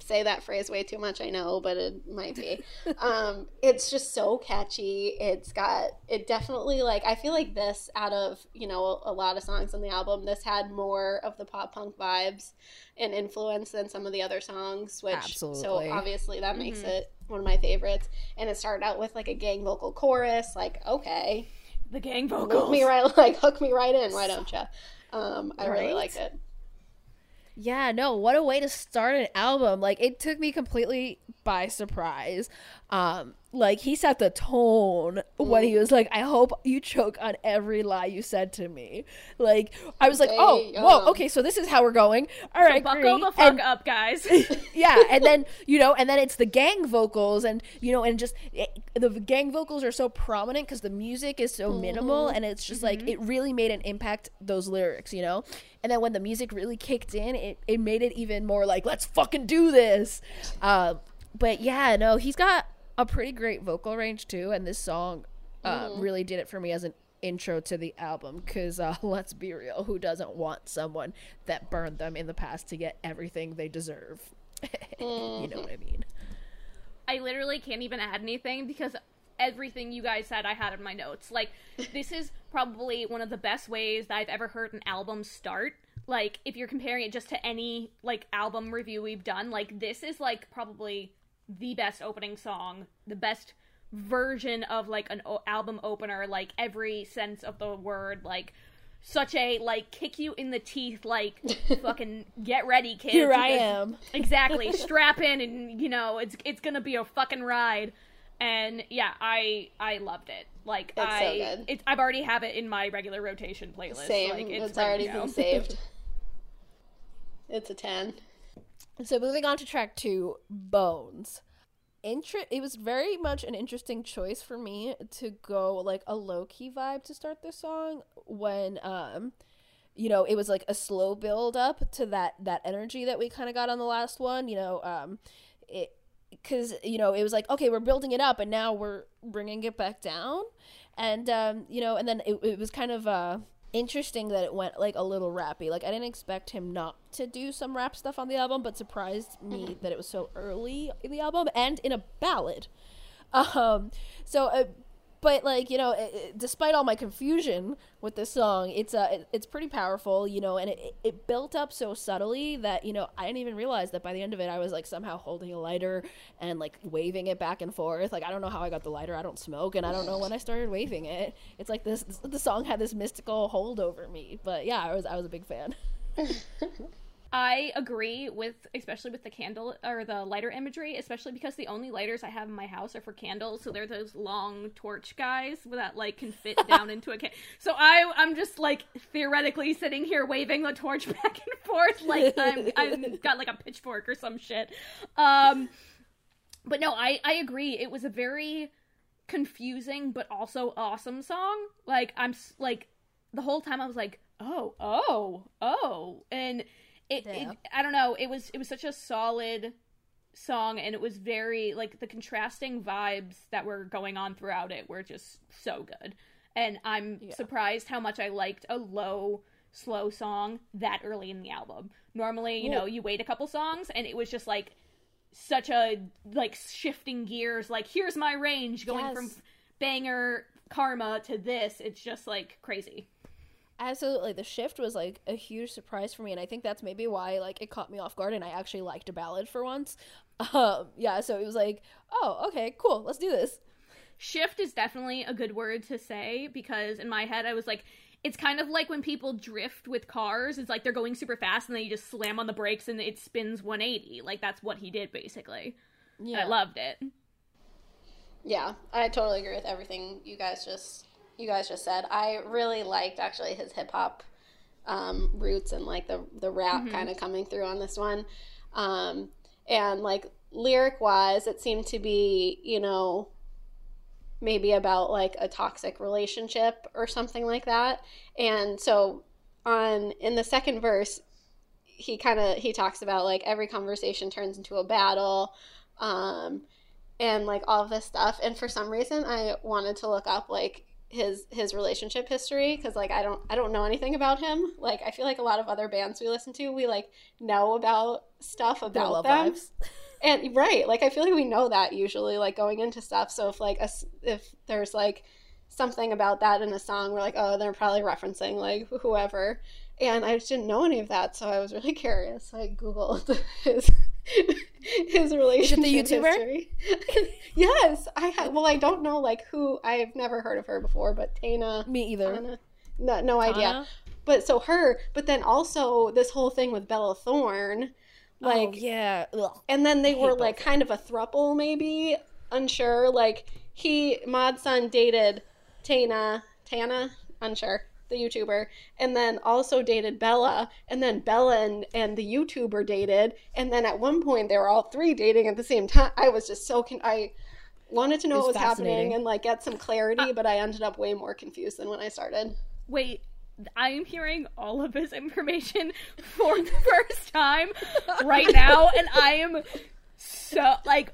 Say that phrase way too much, I know, but it might be. um, it's just so catchy. It's got it definitely like I feel like this out of you know a lot of songs on the album, this had more of the pop punk vibes and influence than some of the other songs. Which Absolutely. so obviously that makes it one of my favorites. And it started out with like a gang vocal chorus. Like okay, The gang hook vocals. me right like hook me right in. Why don't you? Um, I really Right? liked it. Yeah, no, what a way to start an album. Like it took me completely by surprise. Um like he set the tone when he mm. was like, I hope you choke on every lie you said to me. Like I was like, Oh, Damn. whoa, um, okay, so this is how we're going. All right, Buckle great. the fuck And- up, guys. yeah, and then you know, and then it's the gang vocals, and you know, and just it, the gang vocals are so prominent because the music is so minimal, mm-hmm, and it's just like mm-hmm. it really made an impact those lyrics, you know. And then when the music really kicked in, it it made it even more like let's fucking do this. Uh, but yeah, no, he's got a pretty great vocal range too, and this song uh, really did it for me as an intro to the album because uh, let's be real who doesn't want someone that burned them in the past to get everything they deserve you know what i mean I literally can't even add anything because everything you guys said I had in my notes. Like this is probably one of the best ways that I've ever heard an album start. Like if you're comparing it just to any like album review we've done, like this is like probably the best opening song, the best version of like an o- album opener like every sense of the word like such a like kick you in the teeth like fucking get ready kids here i am exactly strap in and you know it's it's gonna be a fucking ride and yeah i i loved it like It's so i good. It, i've already have it in my regular rotation playlist Same. like, it's it's, ready already been saved. It's a ten. So moving on to track two bones. Inter- it was very much an interesting choice for me to go like a low-key vibe to start this song when um you know it was like a slow build up to that that energy that we kind of got on the last one you know um it because you know it was like okay we're building it up and now we're bringing it back down. And um you know and then it, it was kind of uh interesting that it went like a little rappy. Like i didn't expect him not to do some rap stuff on the album but surprised me that it was so early in the album and in a ballad. Um so uh, but like you know it, it- despite all my confusion with this song it's uh it, it's pretty powerful you know and it, it built up so subtly that you know i didn't even realize that by the end of it i was like somehow holding a lighter and like waving it back and forth. Like i don't know how i got the lighter. I don't smoke and i don't know when i started waving it. It's like this the song had this mystical hold over me. But yeah i was i was a big fan i agree with especially with the candle or the lighter imagery especially because the only lighters i have in my house are for candles so they're those long torch guys that like can fit down into a can so i i'm just like theoretically sitting here waving the torch back and forth like i'm i've got like a pitchfork or some shit. Um but no i i agree. It was a very confusing but also awesome song. Like i'm like the whole time i was like oh oh oh and it, Yeah. it i don't know it was it was such a solid song and it was very like the contrasting vibes that were going on throughout it were just so good. And i'm surprised how much i liked a low slow song that early in the album. Normally you know you wait a couple songs and it was just like such a like shifting gears like here's my range going from banger karma to this. It's just like crazy Absolutely. The shift was like a huge surprise for me and I think that's maybe why like it caught me off guard and I actually liked a ballad for once. Um yeah, so it was like, "Oh, okay, cool. Let's do this." shift is definitely a good word to say because in my head I was like it's kind of like when people drift with cars it's like they're going super fast and then you just slam on the brakes and it spins 180 like that's what he did basically And I loved it Yeah, I totally agree with everything you guys just you guys just said. I really liked actually his hip hop um, roots and like the the rap kind of coming through on this one, um, and like lyric wise, it seemed to be, you know, maybe about like a toxic relationship or something like that. And so on in the second verse, he kind of he talks about like every conversation turns into a battle. Um and like all of this stuff and for some reason I wanted to look up like his his relationship history because like I don't I don't know anything about him. Like I feel like a lot of other bands we listen to, we like know about stuff about love them. lives. And right, like I feel like we know that usually, like going into stuff. So if like a if there's like something about that in a song, we're like, oh, they're probably referencing like whoever. And I just didn't know any of that, so I was really curious. So I googled his his relationship YouTuber? history. yes, I ha- well, I don't know like who I've never heard of her before, but Tana, Me either. Tana, no, no idea. Tana? But so her, but then also this whole thing with Bella Thorne, oh, like oh, yeah. Ugh. and then they were like of kind of a thruple, maybe unsure. Like he Mod Sun dated Tana, Tana, unsure the YouTuber, and then also dated Bella, and then Bella and, and the YouTuber dated, and then at one point they were all three dating at the same time. I was just so con- I wanted to know what was happening and like get some clarity, uh, but I ended up way more confused than when I started. Wait, I am hearing all of this information for the first time right now, and I am so like,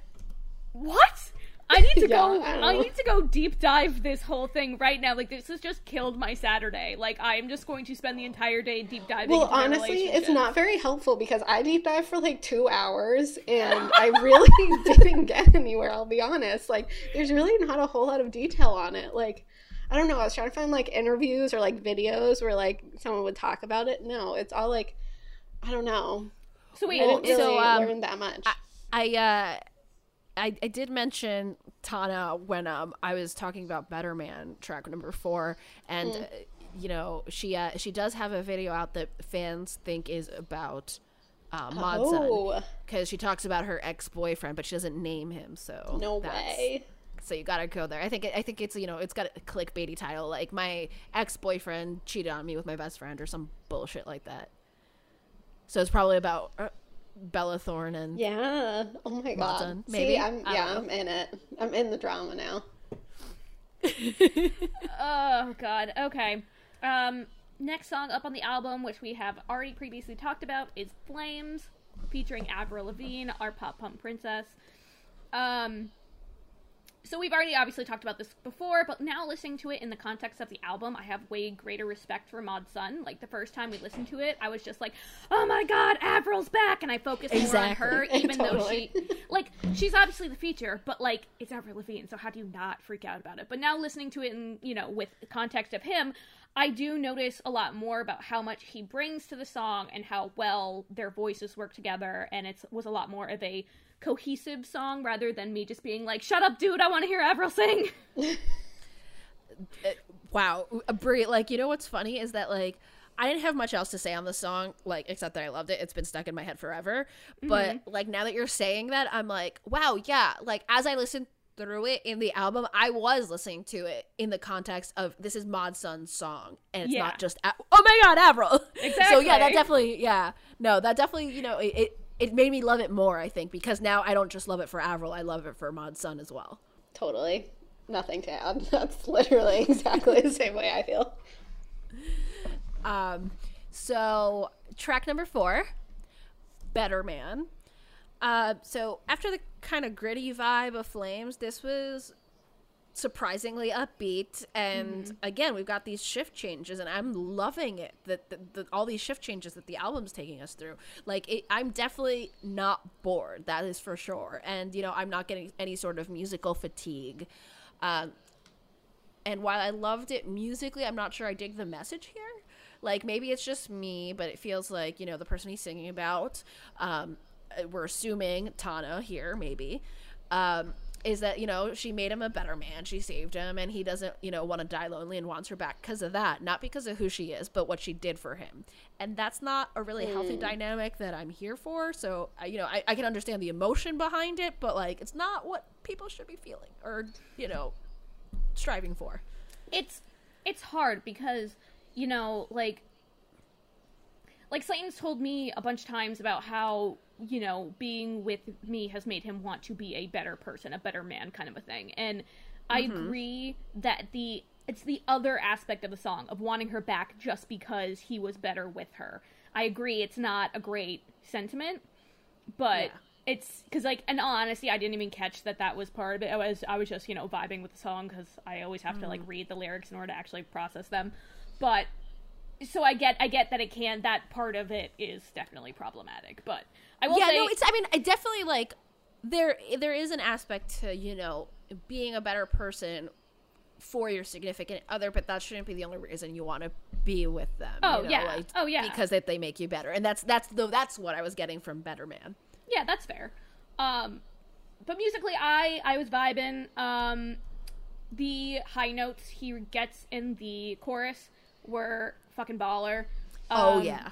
what? I need to Yeah, go. I I, need to go deep dive this whole thing right now. Like this has just killed my Saturday. Like I am just going to spend the entire day deep diving. Well, into honestly, it's not very helpful because I deep dive for like two hours and I really didn't get anywhere. I'll be honest. Like, there's really not a whole lot of detail on it. Like, I don't know. I was trying to find like interviews or like videos where like someone would talk about it. No, it's all like, I don't know. So wait, I didn't really so, um, learn that much. I uh I, I did mention Tana when um I was talking about Better Man track number four, and Mm. uh, you know she uh, she does have a video out that fans think is about uh, Mod oh, because she talks about her ex boyfriend, but she doesn't name him. So no way. So you gotta go there. I think I think it's you know it's got a clickbaity title like my ex boyfriend cheated on me with my best friend or some bullshit like that. So it's probably about uh, Bella Thorne and Yeah. Oh my god. done. See, Maybe? I'm I yeah, don't I'm in it. I'm in the drama now. Oh god. Okay. Um next song up on the album, which we have already previously talked about, is Flames, featuring Avril Lavigne, our pop punk princess. Um so we've already obviously talked about this before, but now listening to it in the context of the album, I have way greater respect for Mod Sun. Like the first time we listened to it, I was just like, "Oh my god, Avril's back!" and I focused more on her, even though she, like, she's obviously the feature, but like, it's Avril Lavigne, so how do you not freak out about it? But now listening to it, in you know, with the context of him, I do notice a lot more about how much he brings to the song and how well their voices work together, and it was a lot more of a cohesive song rather than me just being like, "Shut up, dude! I want to hear Avril sing." wow uh, Bri like you know what's funny is that like i didn't have much else to say on the song like except that i loved it it's been stuck in my head forever but like now that you're saying that i'm like wow yeah like as i listened through it in the album i was listening to it in the context of this is mod Sun's song and it's Yeah. not just oh my god avril Exactly. so yeah that definitely yeah no that definitely you know it, it it made me love it more i think because now i don't just love it for avril i love it for mod Sun as well Totally. Nothing to add. That's literally exactly the same way I feel. Um, so track number four, Better Man. Uh, so after the kind of gritty vibe of Flames, this was surprisingly upbeat, and again we've got these shift changes, and I'm loving it. That the, the, all these shift changes that the album's taking us through. Like it, I'm definitely not bored. That is for sure. And you know I'm not getting any sort of musical fatigue. Um, and while I loved it musically, I'm not sure I dig the message here. Like maybe it's just me, but it feels like you know the person he's singing about. Um, uh, we're assuming Tana here, maybe. Um, is that you know she made him a better man. She saved him and he doesn't you know want to die lonely and wants her back because of that. Not because of who she is but what she did for him. And that's not a really healthy mm. dynamic that i'm here for so you know I, I can understand the emotion behind it but like it's not what people should be feeling or you know striving for. It's it's hard because you know like like Slayton's told me a bunch of times about how you know, being with me has made him want to be a better person, a better man, kind of a thing. And I Mm-hmm. agree that the it's the other aspect of the song of wanting her back just because he was better with her. I agree it's not a great sentiment, but Yeah. it's because like in all honesty, I didn't even catch that that was part of it. I was I was just you know vibing with the song because I always have to like Mm-hmm. read the lyrics in order to actually process them. But so I get I get that it can that part of it is definitely problematic. But I will yeah, say no, it's. I mean, I definitely like there. There is an aspect to you know being a better person for your significant other, but that shouldn't be the only reason you want to be with them. Oh, you know, yeah. like, Oh, yeah. because that they make you better, and that's that's though that's what I was getting from Better Man. yeah, that's fair. Um, but musically, I I was vibing. Um, the high notes he gets in the chorus were fucking baller. oh Um, yeah,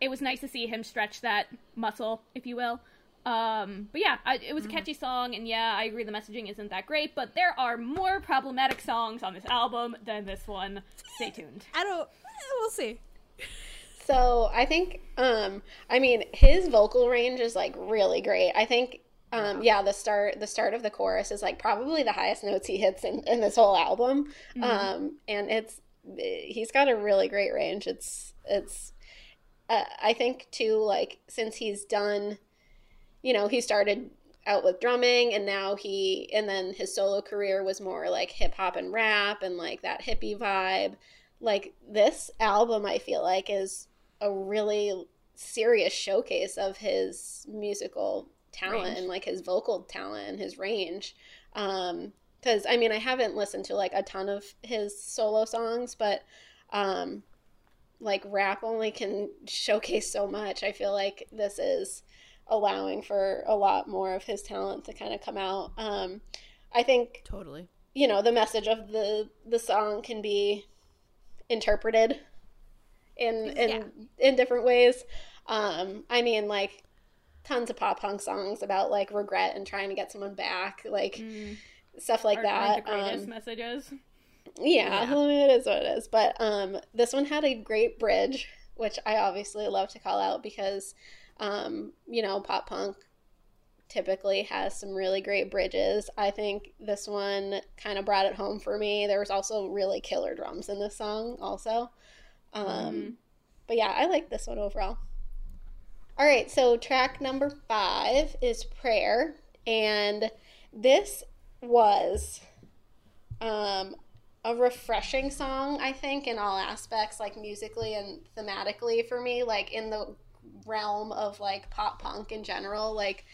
it was nice to see him stretch that muscle, if you will. Um, but yeah, I, it was a catchy song, and yeah, I agree the messaging isn't that great, but there are more problematic songs on this album than this one. Stay tuned. I don't. eh, We'll see. So I think, um, I mean, his vocal range is like really great. I think, um, yeah, the start, the start of the chorus is like probably the highest notes he hits in, in this whole album. Um, and it's, he's got a really great range. It's, it's, uh, I think too, like since he's done, you know, he started out with drumming and now he, and then his solo career was more like hip hop and rap and like that hippie vibe like this album i feel like is a really serious showcase of his musical talent Range. and like his vocal talent and his range um because i mean i haven't listened to like a ton of his solo songs but um like rap only can showcase so much i feel like this is allowing for a lot more of his talent to kind of come out um i think Totally. you know the message of the the song can be interpreted in in Yeah. in different ways um i mean like tons of pop punk songs about like regret and trying to get someone back like stuff like Aren't- that the greatest um, messages. Yeah, Yeah. it is what it is. But um, this one had a great bridge, which I obviously love to call out because, um, you know, pop punk typically has some really great bridges. I think this one kind of brought it home for me. There was also really killer drums in this song, also. Um, But yeah, I like this one overall. All right, so track number five is Prayer, and this was um, a refreshing song, I think, in all aspects, like musically and thematically for me, like in the realm of like pop punk in general, like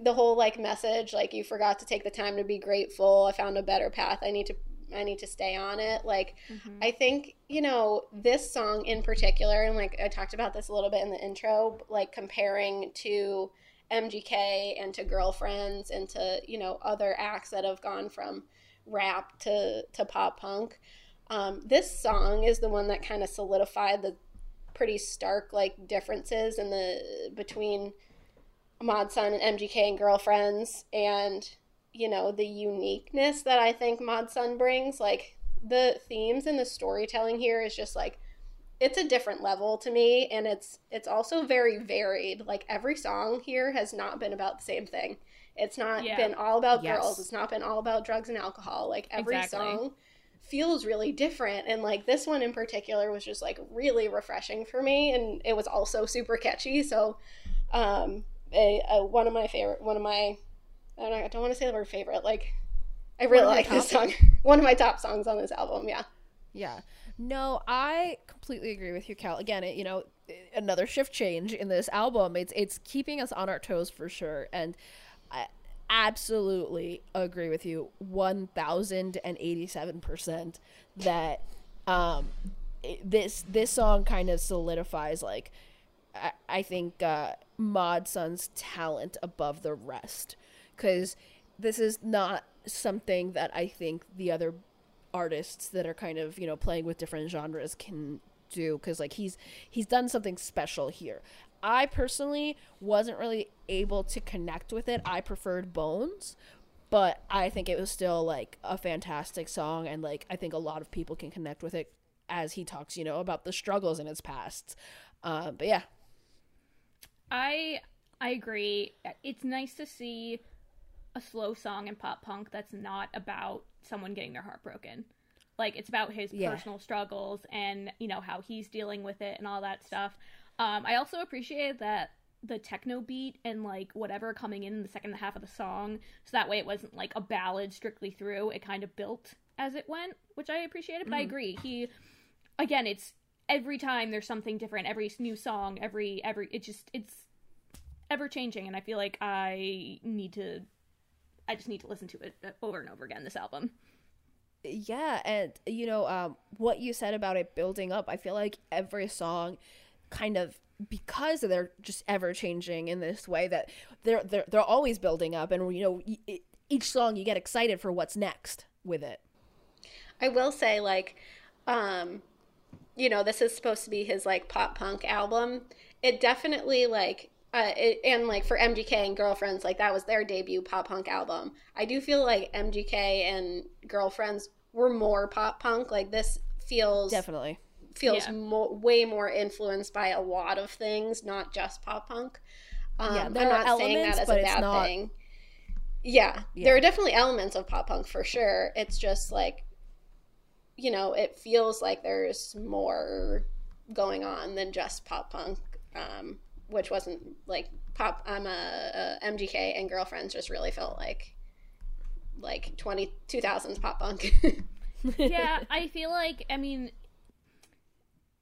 the whole like message, like you forgot to take the time to be grateful. I found a better path. I need to I need to stay on it. Like mm-hmm. I think, you know, this song in particular, and like I talked about this a little bit in the intro, like comparing to MGK and to girlfriends and to, you know, other acts that have gone from rap to, to pop punk. Um, this song is the one that kind of solidified the pretty stark like differences in the between Mod Sun and MGK and girlfriends and you know the uniqueness that I think Mod Sun brings. Like the themes and the storytelling here is just like it's a different level to me and it's it's also very varied. Like every song here has not been about the same thing it's not Yeah. been all about Yes. girls it's not been all about drugs and alcohol like every Exactly. song feels really different and like this one in particular was just like really refreshing for me and it was also super catchy so um a, a one of my favorite one of my I don't, I don't want to say the word favorite like I really like this song one of my top songs on this album yeah Yeah. No, I completely agree with you, Cal. Again, it, you know, another shift change in this album. It's it's keeping us on our toes for sure, and I absolutely agree with you one thousand and eighty seven percent that um this this song kind of solidifies like I, I think uh, Mod Sun's talent above the rest. Because this is not something that I think the other artists that are kind of you know playing with different genres can do because like he's he's done something special here i personally wasn't really able to connect with it i preferred bones but i think it was still like a fantastic song and like i think a lot of people can connect with it as he talks you know about the struggles in his past uh, but yeah I I agree. It's nice to see a slow song in pop punk that's not about someone getting their heart broken. Like it's about his Yeah. personal struggles and you know how he's dealing with it and all that stuff. Um, I also appreciated that the techno beat and like whatever coming in the second half of the song, so that way it wasn't like a ballad strictly through. It kind of built as it went, which I appreciated. But I agree, he again, it's every time there's something different. Every new song, every every it just it's ever changing, and I feel like I need to. I just need to listen to it uh, over and over again. This album. Yeah, and you know, um, what you said about it building up, I feel like every song kind of because they're just ever changing in this way that they're they're they're always building up and you know each song you get excited for what's next with it. I will say, like, um, you know, this is supposed to be his like pop punk album. It definitely like, uh, it, and like for MGK and Girlfriends, like that was their debut pop punk album. I do feel like MGK and Girlfriends were more pop punk. Like this feels Definitely. Feels Yeah. more, way more influenced by a lot of things, not just pop punk. Um, Yeah, I'm there are not saying elements, that as but a bad not- thing. Yeah, Yeah. there are definitely elements of pop punk for sure. It's just like, you know, it feels like there's more going on than just pop punk, um, which wasn't like pop. I'm a, a MGK and Girlfriends just really felt like like 20 2000s pop punk. yeah, I feel like I mean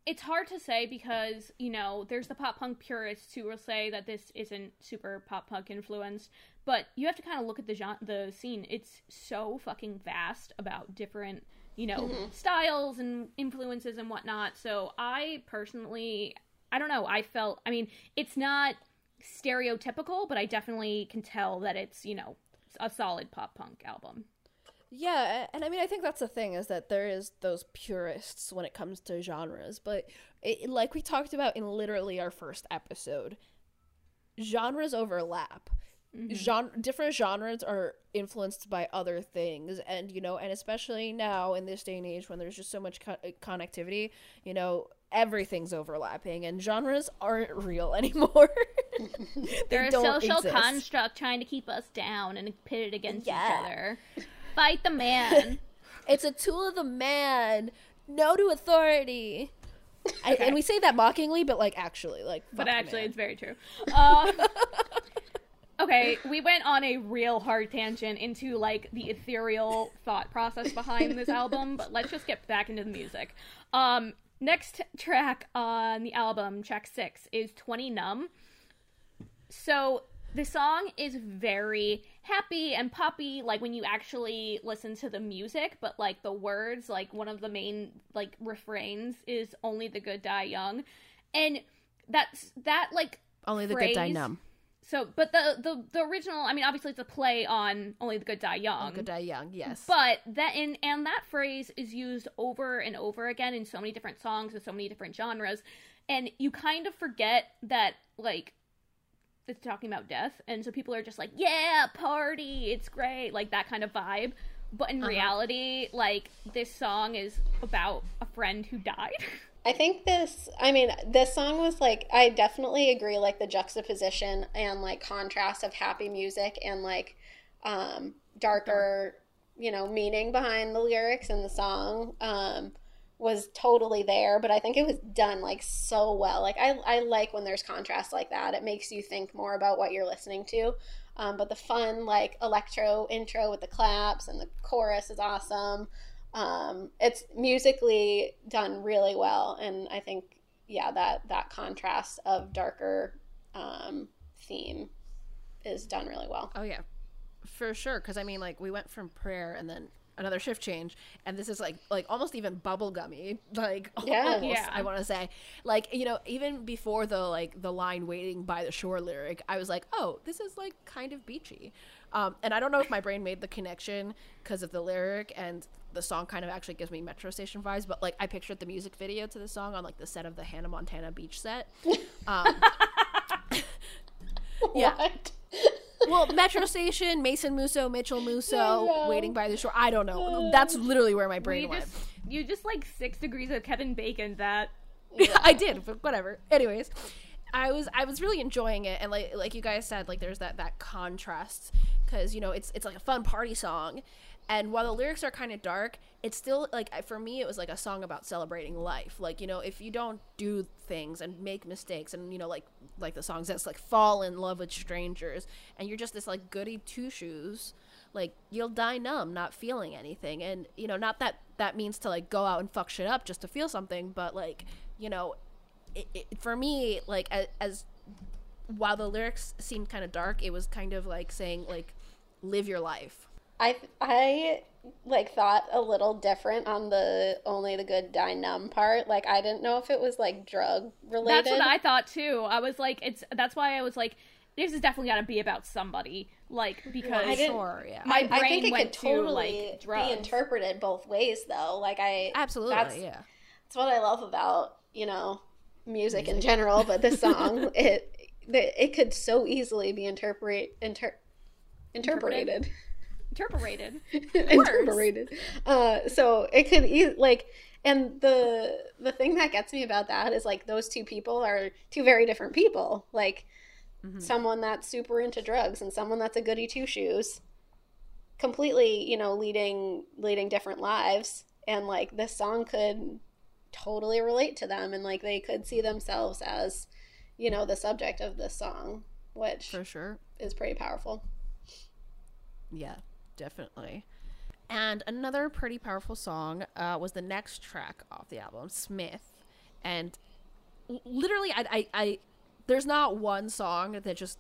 it's hard to say because, you know, there's the pop punk purists who will say that this isn't super pop punk influenced, but you have to kind of look at the genre, the scene. It's so fucking vast about different, you know, mm-hmm. styles and influences and whatnot. So I personally, I don't know, I felt, I mean, it's not stereotypical, but I definitely can tell that it's, you know, a solid pop punk album. Yeah, and I mean, I think that's the thing is that there is those purists when it comes to genres, but it, like we talked about in literally our first episode, genres overlap. Mm-hmm. Genre, different genres are influenced by other things, and you know, and especially now in this day and age when there's just so much co- uh, connectivity, you know, everything's overlapping, and genres aren't real anymore. They They're a social exist. construct trying to keep us down and pitted against Yeah. each other. Fight the man. It's a tool of the man. No to authority. I, and we say that mockingly, but like actually, like. but actually, it's very true. Uh, okay, we went on a real hard tangent into like the ethereal thought process behind this album, but let's just get back into the music. Um, next track on the album, track six, is 20 Numb. So the song is very happy and poppy like when you actually listen to the music but like the words like one of the main like refrains is only the good die young and that's that like only the good die phrase- numb. so but the the the original i mean obviously it's a play on only the good die young Good die young. Yes. but that and and that phrase is used over and over again in so many different songs and so many different genres and you kind of forget that like it's talking about death and so people are just like yeah party it's great like that kind of vibe. But in reality like this song is about a friend who died. I think this, I mean, this song was like, I definitely agree, like the juxtaposition and like contrast of happy music and like um, darker, you know, meaning behind the lyrics and the song. Um, was totally there. But I think it was done like so well. Like, I, I like when there's contrast like that. It makes you think more about what you're listening to. Um, but the fun, like, electro intro with the claps and the chorus is awesome um, it's musically done really well and i think yeah that that contrast of darker um, theme is done really well oh yeah, for sure. Because I mean, like we went from prayer and then another shift change, and this is like like almost even bubblegummy. Like Yeah. almost, Yeah. I want to say like you know even before the like the line waiting by the shore lyric, I was like, oh, this is like kind of beachy. Um, and I don't know if my brain made the connection because of the lyric and the song kind of actually gives me metro station vibes but like i pictured the music video to the song on like the set of the hannah montana beach set um, yeah. What? well metro station mason musso mitchell musso waiting by the shore. I don't know. Uh, That's literally where my brain went. just you just like six degrees of kevin bacon that I did, but whatever. Anyways, I was I was really enjoying it, and like like you guys said, like there's that that contrast because you know it's it's like a fun party song, and while the lyrics are kind of dark, it's still like for me it was like a song about celebrating life. Like you know if you don't do things and make mistakes, and you know like like the songs that's like fall in love with strangers, and you're just this like goody two shoes like you'll die numb not feeling anything and you know not that that means to like go out and fuck shit up just to feel something but like you know it, it, for me like as, as while the lyrics seemed kind of dark it was kind of like saying like live your life i i like thought a little different on the only the good die numb part. Like i didn't know if it was like drug related that's what i thought too. I was like it's that's why i was like this is definitely got to be about somebody like because well, sure, yeah. my brain I think it went could totally to like drugs. be interpreted both ways though. Like i absolutely that's, yeah. that's what i love about you know music, music. in general but this song it it could so easily be interpret inter, interpreted. Interpreted interpreted uh so it could e- like and the the thing that gets me about that is like those two people are two very different people. Like mm-hmm. someone that's super into drugs and someone that's a goody two shoes completely you know leading leading different lives. And like this song could totally relate to them and like they could see themselves as you know the subject of this song which for sure. is pretty powerful. Yeah definitely and another pretty powerful song uh, was the next track off the album smith and literally I, I, I there's not one song that just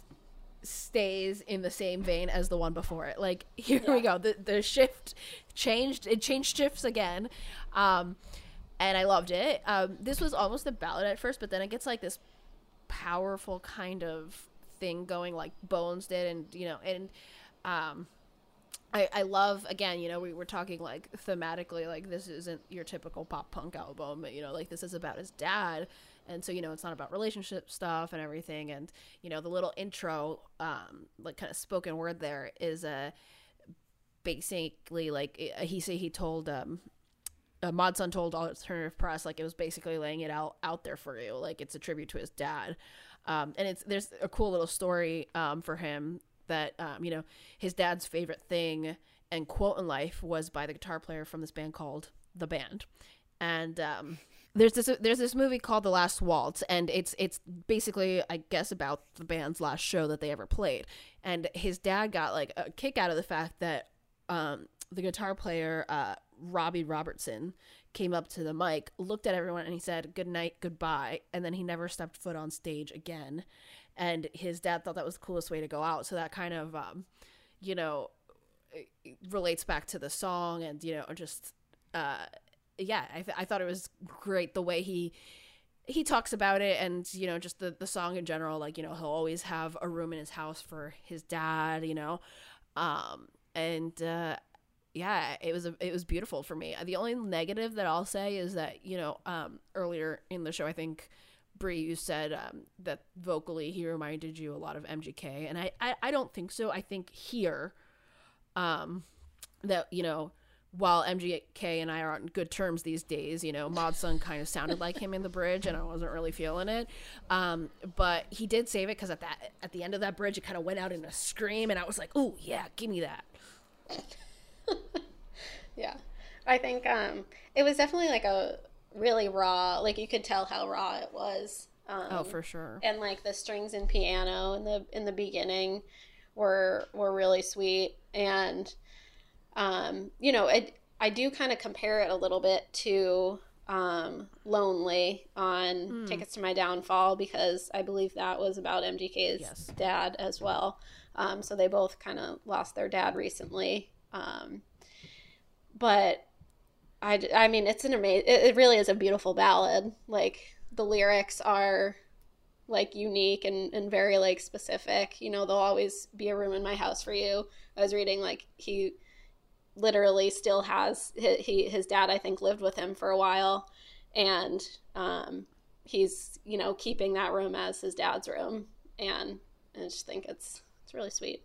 stays in the same vein as the one before it. Like here yeah. we go. The the shift changed. It changed shifts again. Um and I loved it. Um this was almost a ballad at first, but then it gets like this powerful kind of thing going like Bones did and you know and um I, I love again you know we were talking like thematically like this isn't your typical pop punk album you know like this is about his dad. And so you know it's not about relationship stuff and everything. And you know the little intro um like kind of spoken word there is a uh, basically like eh, he say he told um uh, Mod Sun told alternative press like it was basically laying it out out there for you. Like it's a tribute to his dad. Um and it's there's a cool little story um for him that um you know his dad's favorite thing and quote in life was by the guitar player from this band called the band and um there's this there's this movie called The Last Waltz, and it's it's basically I guess about the band's last show that they ever played. And his dad got like a kick out of the fact that um, the guitar player uh, Robbie Robertson came up to the mic, looked at everyone, and he said good night, goodbye, and then he never stepped foot on stage again. And his dad thought that was the coolest way to go out. So that kind of um, you know relates back to the song and you know just uh yeah, I, th- I thought it was great the way he he talks about it and you know just the the song in general like you know he'll always have a room in his house for his dad you know um and uh yeah it was a, it was beautiful for me the only negative that i'll say is that you know um earlier in the show i think Bri, you said um, that vocally he reminded you a lot of MGK, and I, I, I don't think so. I think here, um, that you know, while MGK and I are on good terms these days, you know, Mod Sun kind of sounded like him in the bridge, and I wasn't really feeling it. Um, but he did save it because at that at the end of that bridge, it kind of went out in a scream, and I was like, "Oh yeah, give me that." yeah, I think um, it was definitely like a really raw. Like you could tell how raw it was. Um, oh, for sure. And like the strings and piano in the in the beginning were were really sweet and um, you know, I, I do kind of compare it a little bit to um, Lonely on mm. Tickets to My Downfall because I believe that was about MGK's yes. dad as well. Um, so they both kind of lost their dad recently. Um, but I, I mean, it's an amazing, it, really is a beautiful ballad. Like the lyrics are like unique and, and very like specific. You know, there'll always be a room in my house for you. I was reading like he literally still has his, he, his dad i think lived with him for a while and um, he's you know keeping that room as his dad's room and, and i just think it's it's really sweet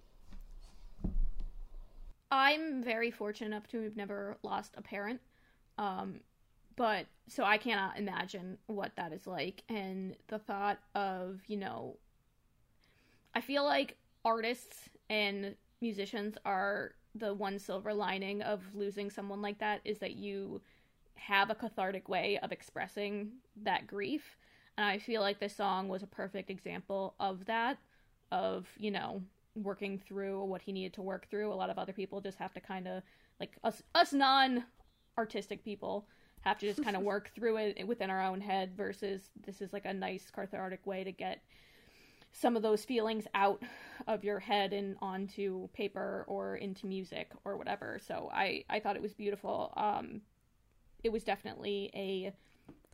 i'm very fortunate enough to have never lost a parent um, but so I cannot imagine what that is like. And the thought of, you know, I feel like artists and musicians are the one silver lining of losing someone like that is that you have a cathartic way of expressing that grief. And I feel like this song was a perfect example of that, of, you know, working through what he needed to work through. A lot of other people just have to kind of, like, us, us non artistic people have to just kind of work through it within our own head versus this is like a nice cathartic way to get some of those feelings out of your head and onto paper or into music or whatever. So I I thought it was beautiful. Um it was definitely a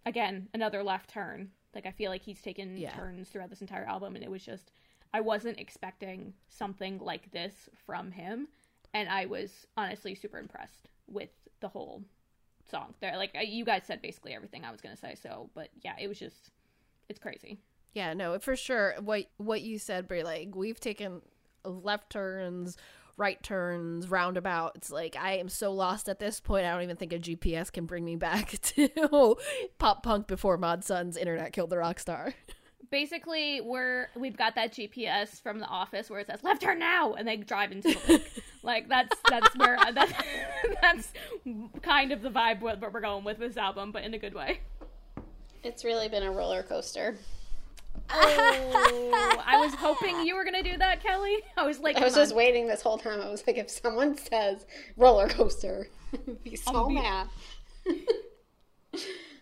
again, another left turn. Like I feel like he's taken Yeah. turns throughout this entire album and it was just I wasn't expecting something like this from him and I was honestly super impressed with the whole song. There like you guys said basically everything I was to say. So, but yeah, it was just it's crazy. Yeah, no, for sure. What what you said, Bri, like we've taken left turns, right turns, roundabouts. Like I am so lost at this point. I don't even think a GPS can bring me back to pop punk before Mod Sun's internet killed the rock star. basically we're we've got that GPS from the office where it says left turn now and they drive into the lake. like that's that's where that, that's kind of the vibe what we're going with this album, but in a good way. It's really been a roller coaster. Oh, I was hoping you were gonna do that, Kelly. I was like, I was come just on. waiting this whole time. I was like, if someone says roller coaster, be so be- mad.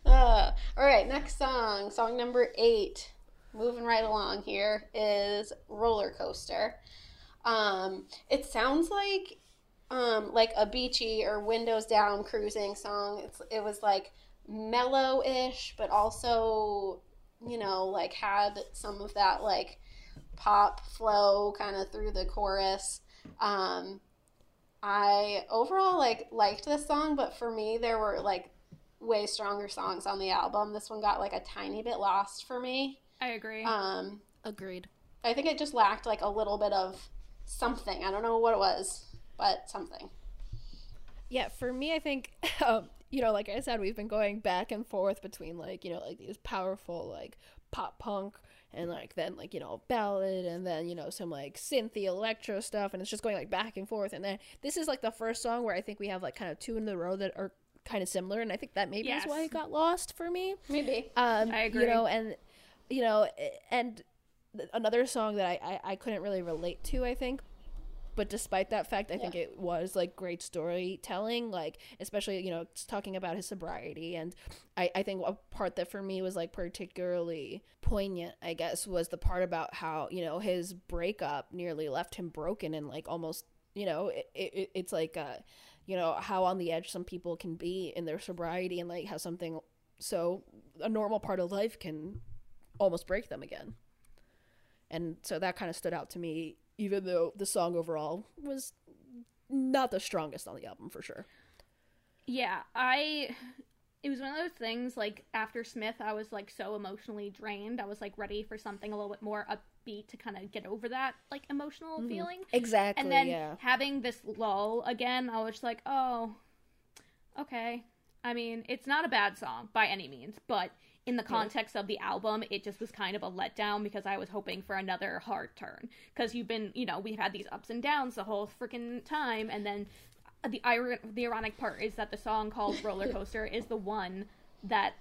uh, all right, next song, song number eight. Moving right along here is roller coaster. Um, it sounds like um, like a beachy or windows down cruising song. It's it was like mellow-ish, but also you know like had some of that like pop flow kind of through the chorus. Um, I overall like liked this song, but for me there were like way stronger songs on the album. This one got like a tiny bit lost for me. I agree. Um, Agreed. I think it just lacked like a little bit of something. I don't know what it was, but something. Yeah, for me, I think, um, you know, like I said, we've been going back and forth between like, you know, like these powerful like pop punk and like then like you know ballad and then you know some like synthy electro stuff and it's just going like back and forth and then this is like the first song where I think we have like kind of two in a row that are kind of similar and I think that maybe Yes. is why it got lost for me. Maybe. Um, I You agree. know, and you know, and another song that I, I I couldn't really relate to, I think. But despite that fact, I think it was like great storytelling, like especially you know talking about his sobriety, and I I think a part that for me was like particularly poignant, I guess, was the part about how you know his breakup nearly left him broken and like almost you know it, it it's like uh you know how on the edge some people can be in their sobriety and like how something so a normal part of life can almost break them again and so that kind of stood out to me even though the song overall was not the strongest on the album for sure Yeah, I. It was one of those things like after Smith, I was like so emotionally drained. I was like ready for something a little bit more upbeat to kind of get over that like emotional mm-hmm. feeling. exactly And then yeah having this lull again, I was like, oh, okay. I mean, it's not a bad song by any means, but in the context of the album, it just was kind of a letdown because I was hoping for another hard turn. Because you've been, you know, we've had these ups and downs the whole freaking time, and then uh, the ir- the ironic part is that the song called Roller Coaster is the one that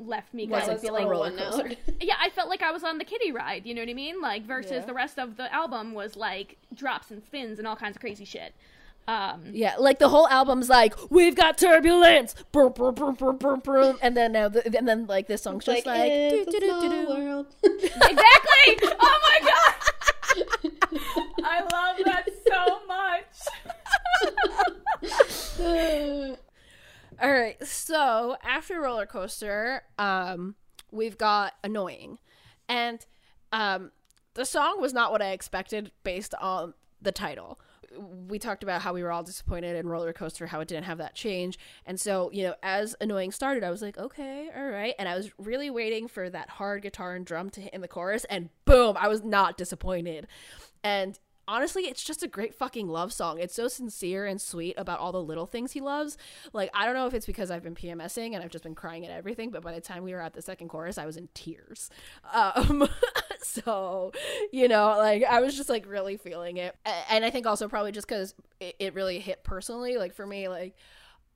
left me kind of feeling roller coaster? yeah, I felt like I was on the kiddie ride, you know what I mean? Like versus Yeah. the rest of the album was like drops and spins and all kinds of crazy shit. Um yeah like the whole album's like we've got turbulence and then now the, and then like this song's just like, it's a small doo-doo-doo-doo. world. exactly. oh my god. I love that so much. All right. So after roller coaster, um, we've got annoying, and um, the song was not what I expected based on the title. We talked about how we were all disappointed in roller coaster, how it didn't have that change, and so you know, as annoying started, I was like, okay, all right, and I was really waiting for that hard guitar and drum to hit in the chorus, and boom, I was not disappointed, and honestly, it's just a great fucking love song. It's so sincere and sweet about all the little things he loves. Like, I don't know if it's because I've been PMSing and I've just been crying at everything, but by the time we were at the second chorus, I was in tears. Um, so, you know, like, I was just like really feeling it. And I think also probably just because it, it really hit personally. Like, for me, like,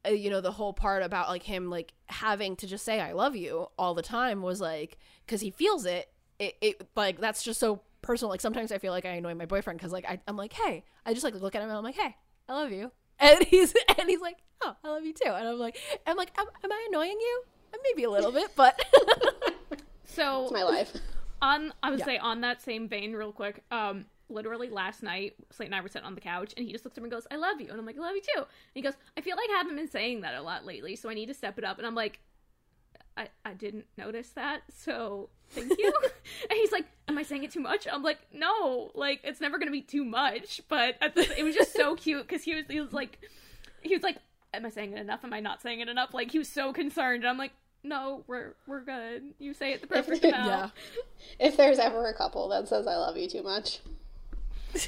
uh, you know the whole part about like him like having to just say i love you all the time was like because he feels it, it it like that's just so personal like sometimes i feel like i annoy my boyfriend because like I, i'm like hey i just like look at him and i'm like hey i love you and he's and he's like oh i love you too and i'm like i'm like am, am i annoying you maybe a little bit but So It's my life. On I would Yeah. say on that same vein, real quick. Um, literally last night, Slate and I were sitting on the couch, and he just looks at me and goes, "I love you," and I'm like, "I love you too." And he goes, "I feel like I haven't been saying that a lot lately, so I need to step it up." And I'm like, "I I didn't notice that, so thank you." and he's like, "Am I saying it too much?" I'm like, "No, like it's never gonna be too much." But at the, it was just so cute because he was he was like, he was like, "Am I saying it enough? Am I not saying it enough?" Like he was so concerned, and I'm like. No, we're we're good. You say it the perfect amount. yeah If there's ever a couple that says I love you too much,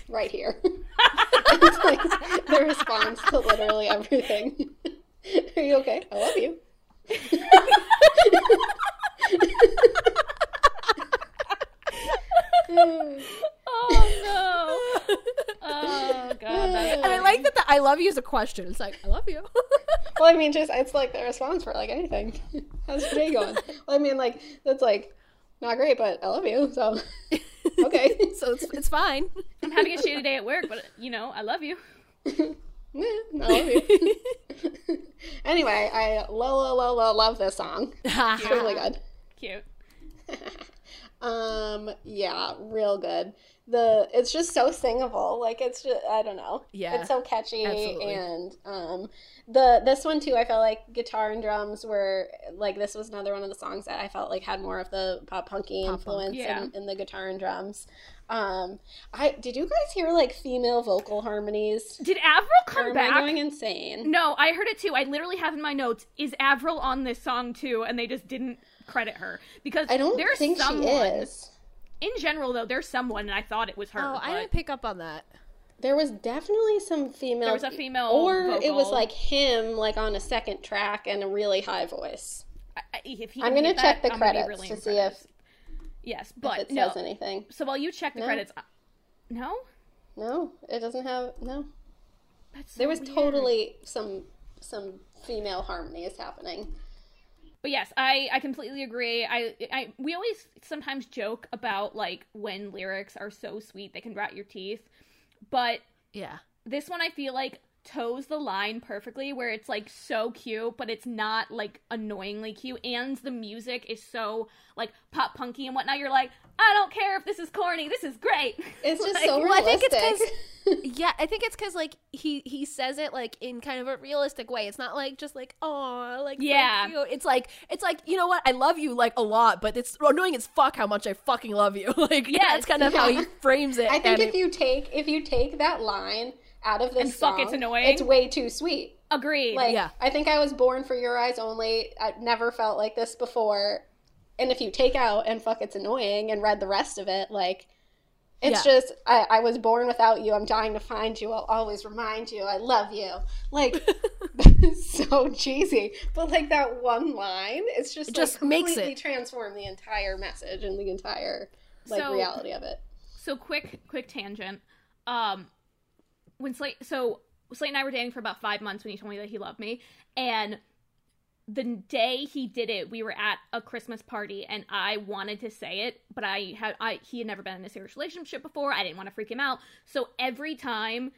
right here. it's like the response to literally everything. Are you okay? I love you. Oh no! Oh god, and i like that the i love you is a question it's like i love you Well, I mean, just it's like the response for like anything. How's your day going? Well, I mean, like that's like not great, but I love you. So okay, so it's, it's fine I'm having a shitty day at work, but you know, I love you. Yeah, I love you. anyway, I lo lo lo lo love this song. It's really good. Cute. Um, yeah, real good. The it's just so singable. Like it's just I don't know. Yeah, it's so catchy absolutely. and um the this one too. I felt like guitar and drums were like this was another one of the songs that I felt like had more of the pop punky Pop influence Yeah. in, in the guitar and drums. Um, I did you guys hear like female vocal harmonies? Did Avril Or come am back? I going insane? no, I heard it too. I literally have in my notes, is Avril on this song too? And they just didn't credit her. Because I don't there's think someone she is. in general though, there's someone and I thought it was her. oh i didn't pick up on that There was definitely some female. There was a female or it was like him, like on a second track and a really high voice. I- I- if he I'm gonna check that, the I'm credits really to see impressed. Yes, If but it no. says anything. So while you check the No. credits, I- no, No, it doesn't have. No, that's so there was weird. totally some some female harmony is happening. But yes, I I completely agree. I I we always sometimes joke about like when lyrics are so sweet they can rot your teeth, but yeah this one I feel like toes the line perfectly where it's like so cute but it's not like annoyingly cute and the music is so like pop punky and whatnot you're like i don't care if this is corny this is great It's just Like, so well, I think realistic. it's because yeah, I think it's because like he he says it like in kind of a realistic way. It's not like just like oh like Yeah. cute." It's like it's like you know what I love you like a lot, but it's annoying as fuck how much I fucking love you. like yeah that's kind of how he frames it. I think if it- you take if you take that line out of this And fuck, song, it's annoying. It's way too sweet. agreed Like Yeah. I think I was born for your eyes only. I've never felt like this before. And if you take out and fuck it's annoying and read the rest of it, like it's Yeah. just I, I was born without you. I'm dying to find you. I'll always remind you. I love you. Like so cheesy. But like that one line, it's just It like, just makes completely it. transformed the entire message and the entire like So- reality of it. so quick quick tangent um when slate so slate and i were dating for about five months when he told me that he loved me and the day he did it we were at a christmas party and i wanted to say it but i had i he had never been in a serious relationship before i didn't want to freak him out so every time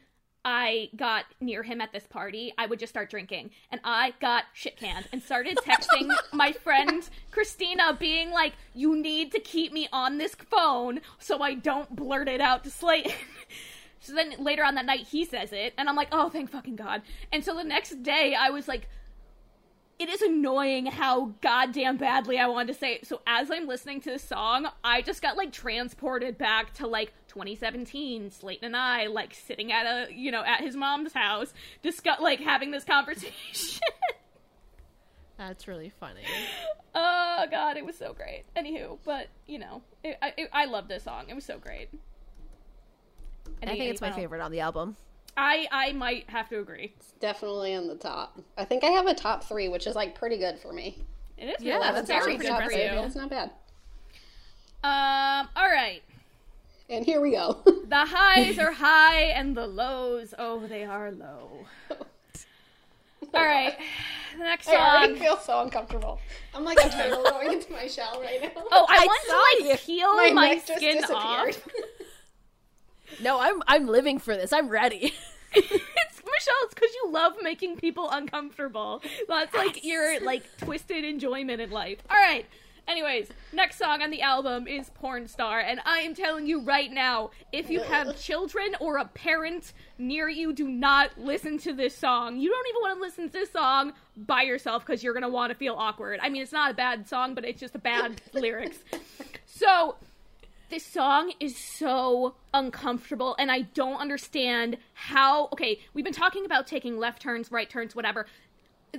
I got near him at this party, I would just start drinking. And I got shit canned and started texting my friend Christina, being like, You need to keep me on this phone so I don't blurt it out to Slayton. so then later on that night, he says it, and I'm like, Oh, thank fucking God. And so the next day, I was like, it is annoying how goddamn badly I wanted to say it. So as I'm listening to the song, I just got like transported back to like 2017, Slayton and I like sitting at a you know at his mom's house, discuss like having this conversation. that's really funny. oh god, it was so great. Anywho, but you know, it, I it, I love this song. It was so great. I think it's my favorite on the album. I I might have to agree. Definitely in the top. I think I have a top three, which is like pretty good for me. It is. Yeah, good. that's actually pretty good for impressive. you. It's not bad. Um. All right. And here we go. The highs are high and the lows, oh, they are low. All right. The next one. I already feel so uncomfortable. I'm like a turtle going into my shell right now. Oh, I, I want to like you. peel my, my, neck just skin disappeared. off. No, I'm I'm living for this. I'm ready. it's Michelle. It's because you love making people uncomfortable. That's like your like twisted enjoyment in life. All right. Anyways, next song on the album is Porn Star, and I am telling you right now, if you have children or a parent near you, do not listen to this song. You don't even want to listen to this song by yourself because you're gonna want to feel awkward. I mean, it's not a bad song, but it's just a bad lyrics. So, this song is so uncomfortable and I don't understand how okay, we've been talking about taking left turns, right turns, whatever.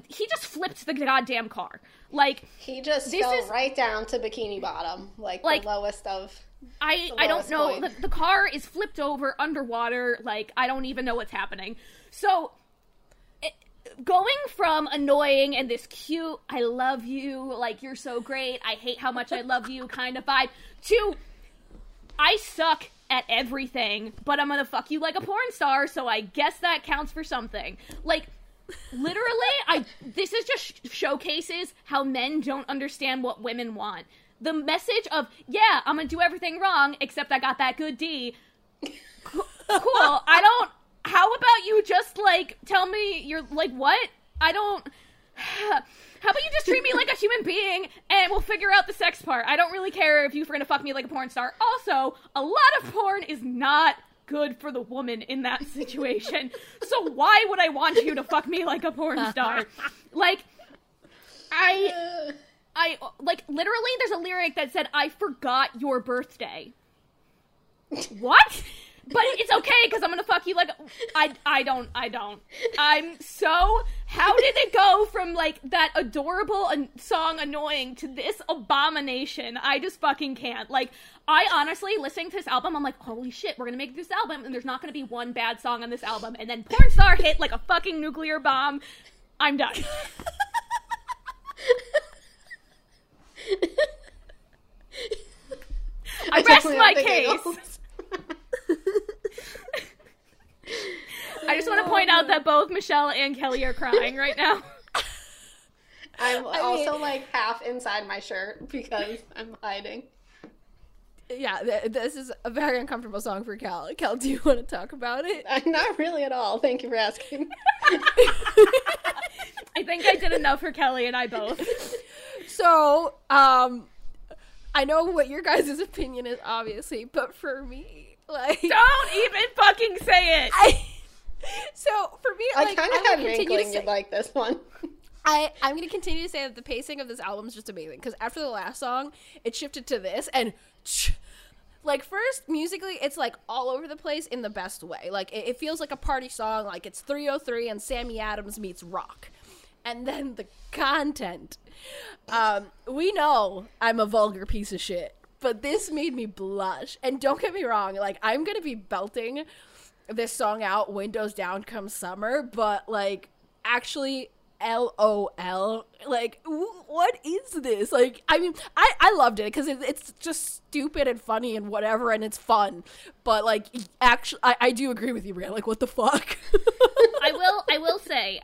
He just flipped the goddamn car. Like He just This fell is- right down to bikini bottom, like, Like- the lowest of. I I don't know the, the car is flipped over underwater like I don't even know what's happening. So going from annoying and this cute I love you like you're so great I hate how much I love you kind of vibe to I suck at everything but I'm to fuck you like a porn star so I guess that counts for something. Like literally i this is just sh- showcases how men don't understand what women want. The message of yeah i'm gonna do everything wrong except i got that good d. Cool. I don't how about you just like tell me you're like what? I don't how about you just treat me like a human being and we'll figure out the sex part i don't really care if you're gonna fuck me like a porn star also a lot of porn is not good for the woman in that situation. so why would I want you to fuck me like a porn star? Like I I like literally there's a lyric that said I forgot your birthday. What? But it's okay because I'm gonna fuck you like I I don't I don't. I'm so how did it go from like that adorable an- song annoying to this abomination? I just fucking can't. Like I honestly listening to this album I'm like holy shit we're gonna make this album and there's not gonna be one bad song on this album and then porn star hit like a fucking nuclear bomb. I'm done. I rest my case. Giggles. I just want to point out that both Michelle and Kelly are crying right now. I'm I also mean- like half inside my shirt because I'm hiding. yeah, th- this is a very uncomfortable song for Cal. Cal, do you want to talk about it? I'm not really at all. Thank you for asking. I think I did enough for Kelly and I both. So, um, I know what your guys' opinion is, obviously, but for me, like, Don't even fucking say it. I. So for me, I like, kind of gonna had an continue to inkling you'd like this one. I I'm gonna continue to say that the pacing of this album is just amazing because after the last song, it shifted to this and. Like first, musically, it's like all over the place in the best way. Like it, it feels like a party song, like it's 3OH!3 and Sammy Adams meets rock. And then the content. Um, we know I'm a vulgar piece of shit, but this made me blush. And don't get me wrong, like I'm gonna be belting this song out, Windows Down Come Summer, but like actually LOL. Like, wh- what is this? Like, I mean, I, I loved it because it, it's just stupid and funny and whatever, and it's fun. But like, actually, I, I do agree with you, Brian. Like, what the fuck? I will. I will say,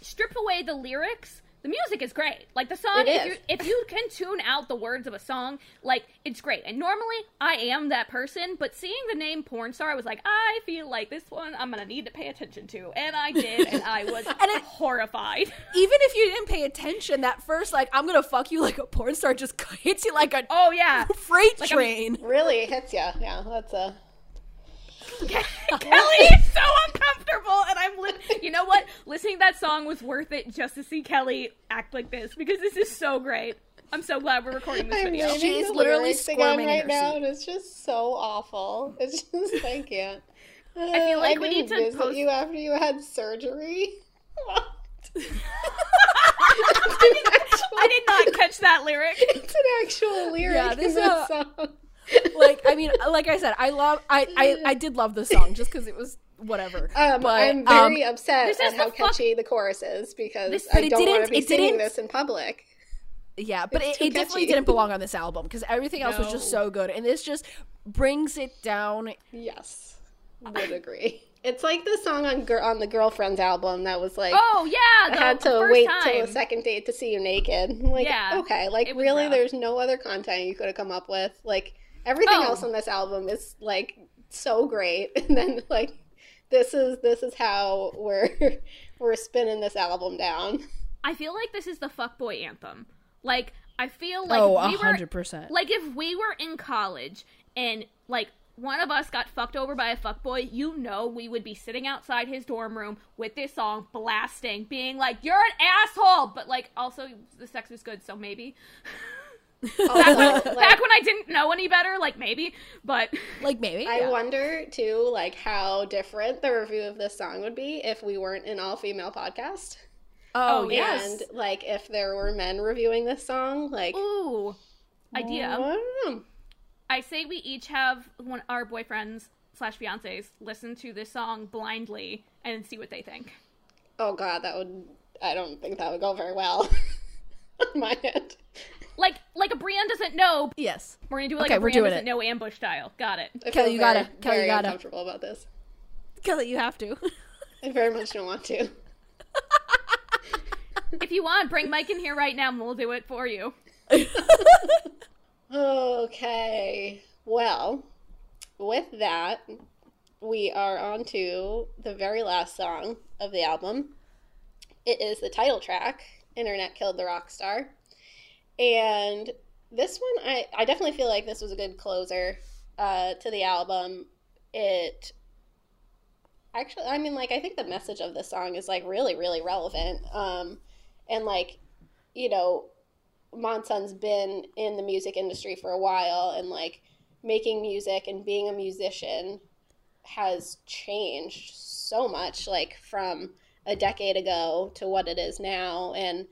strip away the lyrics. The music is great. Like the song, It if is. you if you can tune out the words of a song, like it's great. And normally I am that person, but seeing the name porn star, I was like, I feel like this one I'm gonna need to pay attention to, and I did, and I was and it- horrified. Even if you didn't pay attention, that first like I'm gonna fuck you like a porn star just hits you like a Oh yeah, freight Like I'm- train. Really hits you. Yeah, that's a. Kelly is so uncomfortable, and I'm li- you know what? Listening to that song was worth it just to see Kelly act like this because this is so great. I'm so glad we're recording this I'm video. reading She is literally squirming in right her now, seat. and it's just so awful. It's just I can't. I feel like I we didn't need to visit post- you after you had surgery. What? I did not catch that lyric. It's an actual lyric Yeah, in this, the uh, song. Like I mean, like I said, I love I I, I did love the song just because it was whatever. Um, but I'm very upset at how the fuck- catchy the chorus is because This- but I it don't want didn't- to be it singing didn't- this in public. yeah, but it's it, it definitely didn't belong on this album because everything else was just so good, and this just brings it down. Yes, would agree. It's like the song on Gir- on the Girlfriends album that was like. Oh yeah, I had to wait time. till the second date to see you naked. I'm Like, Yeah, okay, like really, rough. there's no other content you could have come up with. Like everything Oh. else on this album is like so great, and then like this is this is how we're we're spinning this album down. I feel like this is the fuckboy anthem. Like I feel like oh, we were hundred percent. like if we were in college and like one of us got fucked over by a fuckboy, you know we would be sitting outside his dorm room with this song blasting, being like, "You're an asshole," but like also the sex was good, so maybe. Oh, also, like, Back when I didn't know any better, like maybe, but Like maybe. I yeah. wonder too, like how different the review of this song would be if we weren't an all female podcast. Oh, Oh, yes. And like if there were men reviewing this song, like ooh, idea. I don't know. I say we each have one our boyfriends slash fiancés listen to this song blindly and see what they think. Oh god, that would I don't think that would go very well on my end. Like like a Brienne doesn't know. Yes. We're gonna do it like Okay, a we're Brienne doesn't it. know ambush style. Got it. I Kelly, you very, gotta- Kelly, you very gotta. uncomfortable about this. Kelly, you have to. I very much don't want to. If you want, bring Mike in here right now and we'll do it for you. Okay. Well, with that, we are on to the very last song of the album. It is the title track, Internet Killed the Rock Star. And this one, I, I definitely feel like this was a good closer uh, to the album. It actually, I mean, like, I think the message of this song is, like, really, really relevant. Um, and, like, you know, Mod Sun's been in the music industry for a while and like making music and being a musician has changed so much like from a decade ago to what it is now and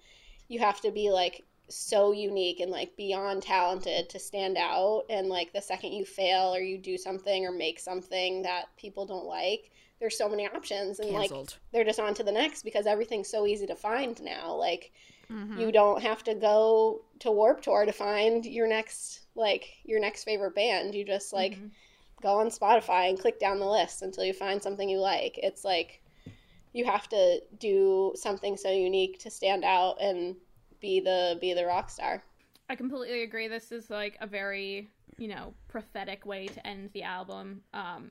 you have to be like so unique and like beyond talented to stand out. And like the second you fail or you do something or make something that people don't like there's so many options and like they're just on to the next because everything's so easy to find now. Like Mhm. you don't have to go to Warped Tour to find your next like your next favorite band. You just like Mhm. go on spotify and click down the list until you find something you like. It's like you have to do something so unique to stand out and be the be the rock star I completely agree. This is like a very, you know, prophetic way to end the album. Um,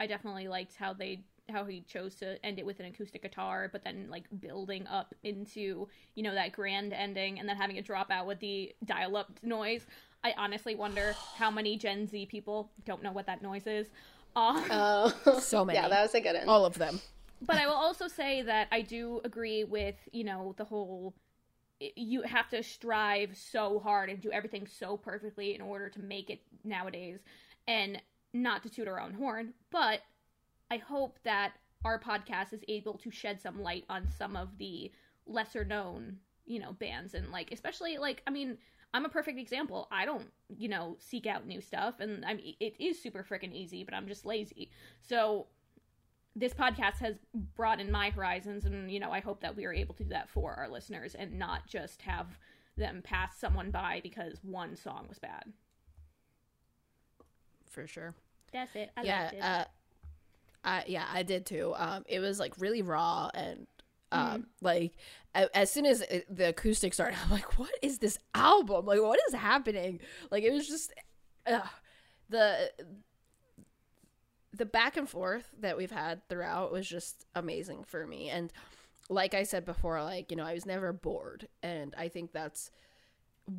I definitely liked how they how he chose to end it with an acoustic guitar, but then like building up into you know that grand ending, and then having a drop out with the dial-up noise. I honestly wonder how many Gen Z people don't know what that noise is. Um, oh So many. yeah that was a good one All of them. but I will also say that I do agree with you know the whole you have to strive so hard and do everything so perfectly in order to make it nowadays and not to toot our own horn but I hope that our podcast is able to shed some light on some of the lesser known you know bands and like especially like I mean I'm a perfect example. I don't, you know, seek out new stuff, and I mean, it is super freaking easy, but I'm just lazy. So this podcast has broadened my horizons and you know i hope that we are able to do that for our listeners and not just have them pass someone by because one song was bad For sure. that's it i yeah, liked it uh, I yeah, I did too. Um, it was like really raw and um, Mm-hmm. like as soon as it, the acoustic started, I'm like, what is this album? Like, what is happening? Like, it was just uh, the the back and forth that we've had throughout was just amazing for me. And like I said before, like you know, I was never bored, and I think that's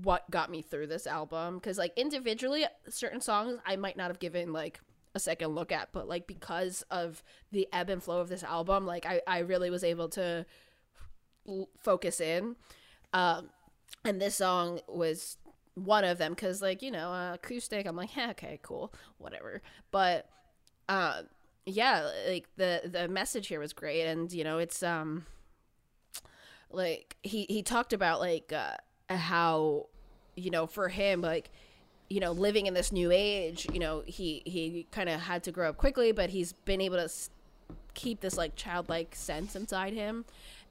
what got me through this album. Because like individually certain songs i might not have given like a second look at. But like because of the ebb and flow of this album like i, I really was able to focus in. Um and this song was one of them. Because like you know uh, acoustic i'm like yeah, okay cool whatever. But uh yeah like the the message here was great and you know it's um like he he talked about like uh how you know for him like you know, living in this new age, you know, he he kind of had to grow up quickly, but he's been able to keep this like childlike sense inside him.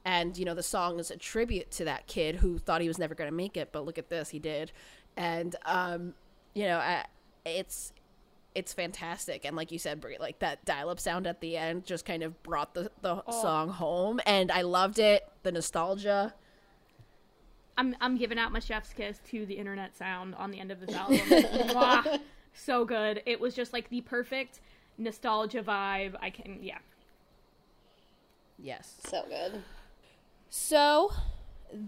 And you know, the song is a tribute to that kid who thought he was never going to make it, but look at this, he did. And um, you know, I, it's it's fantastic and like you said Bri, like that dial-up sound at the end just kind of brought the, the oh. song home and i loved it the nostalgia I'm I'm giving out my chef's kiss to the internet sound on the end of this album. Mwah. so good. It was just like the perfect nostalgia vibe. I can yeah. yes So good. so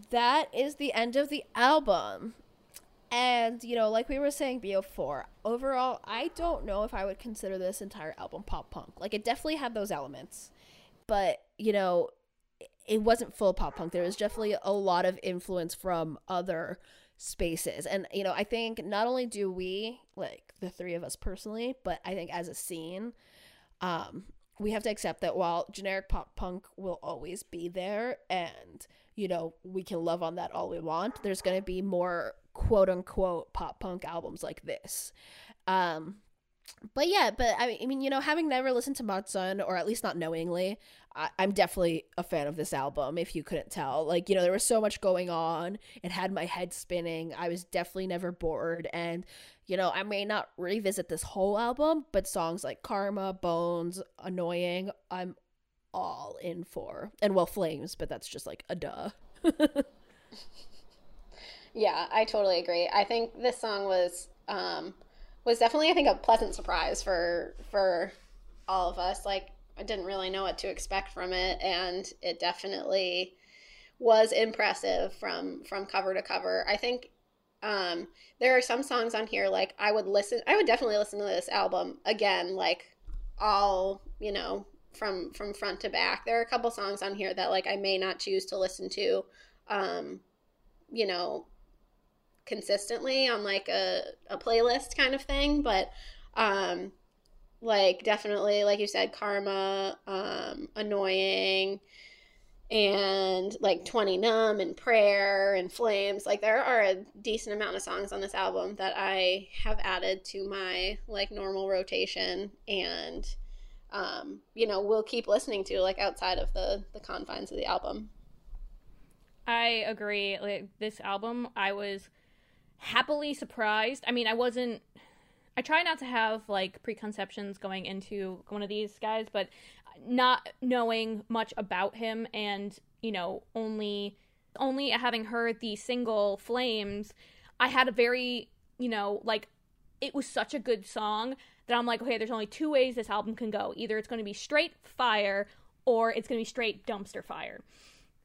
that is the end of the album and you know like we were saying before overall i don't know if i would consider this entire album pop punk. Like it definitely had those elements but you know it wasn't full pop punk. There was definitely a lot of influence from other spaces. And you know i think not only do we like the three of us personally but i think as a scene um we have to accept that while generic pop punk will always be there and you know we can love on that all we want there's going to be more quote unquote pop punk albums like this. Um but yeah but I mean, you know having never listened to Mod Sun or at least not knowingly I, i'm definitely a fan of this album if you couldn't tell. Like you know there was so much going on. It had my head spinning. I was definitely never bored. And you know i may not revisit this whole album but songs like karma bones annoying i'm all in for. And well flames but that's just like a duh Yeah, I totally agree. I think this song was um was definitely I think a pleasant surprise for for all of us. Like I didn't really know what to expect from it and it definitely was impressive from from cover to cover. I think um there are some songs on here like I would listen I would definitely listen to this album again like all, you know, from from front to back. There are a couple songs on here that like I may not choose to listen to um you know consistently on like a, a playlist kind of thing but um like definitely like you said karma um annoying and like 20 numb and prayer and flames like there are a decent amount of songs on this album that i have added to my like normal rotation and um you know will keep listening to like outside of the the confines of the album I agree. Like this album, I was happily surprised. I mean, I wasn't. I try not to have like preconceptions going into one of these guys, but not knowing much about him and you know only only having heard the single "Flames," I had a very you know like it was such a good song that I'm like, okay, there's only two ways this album can go. Either it's going to be straight fire or it's going to be straight dumpster fire.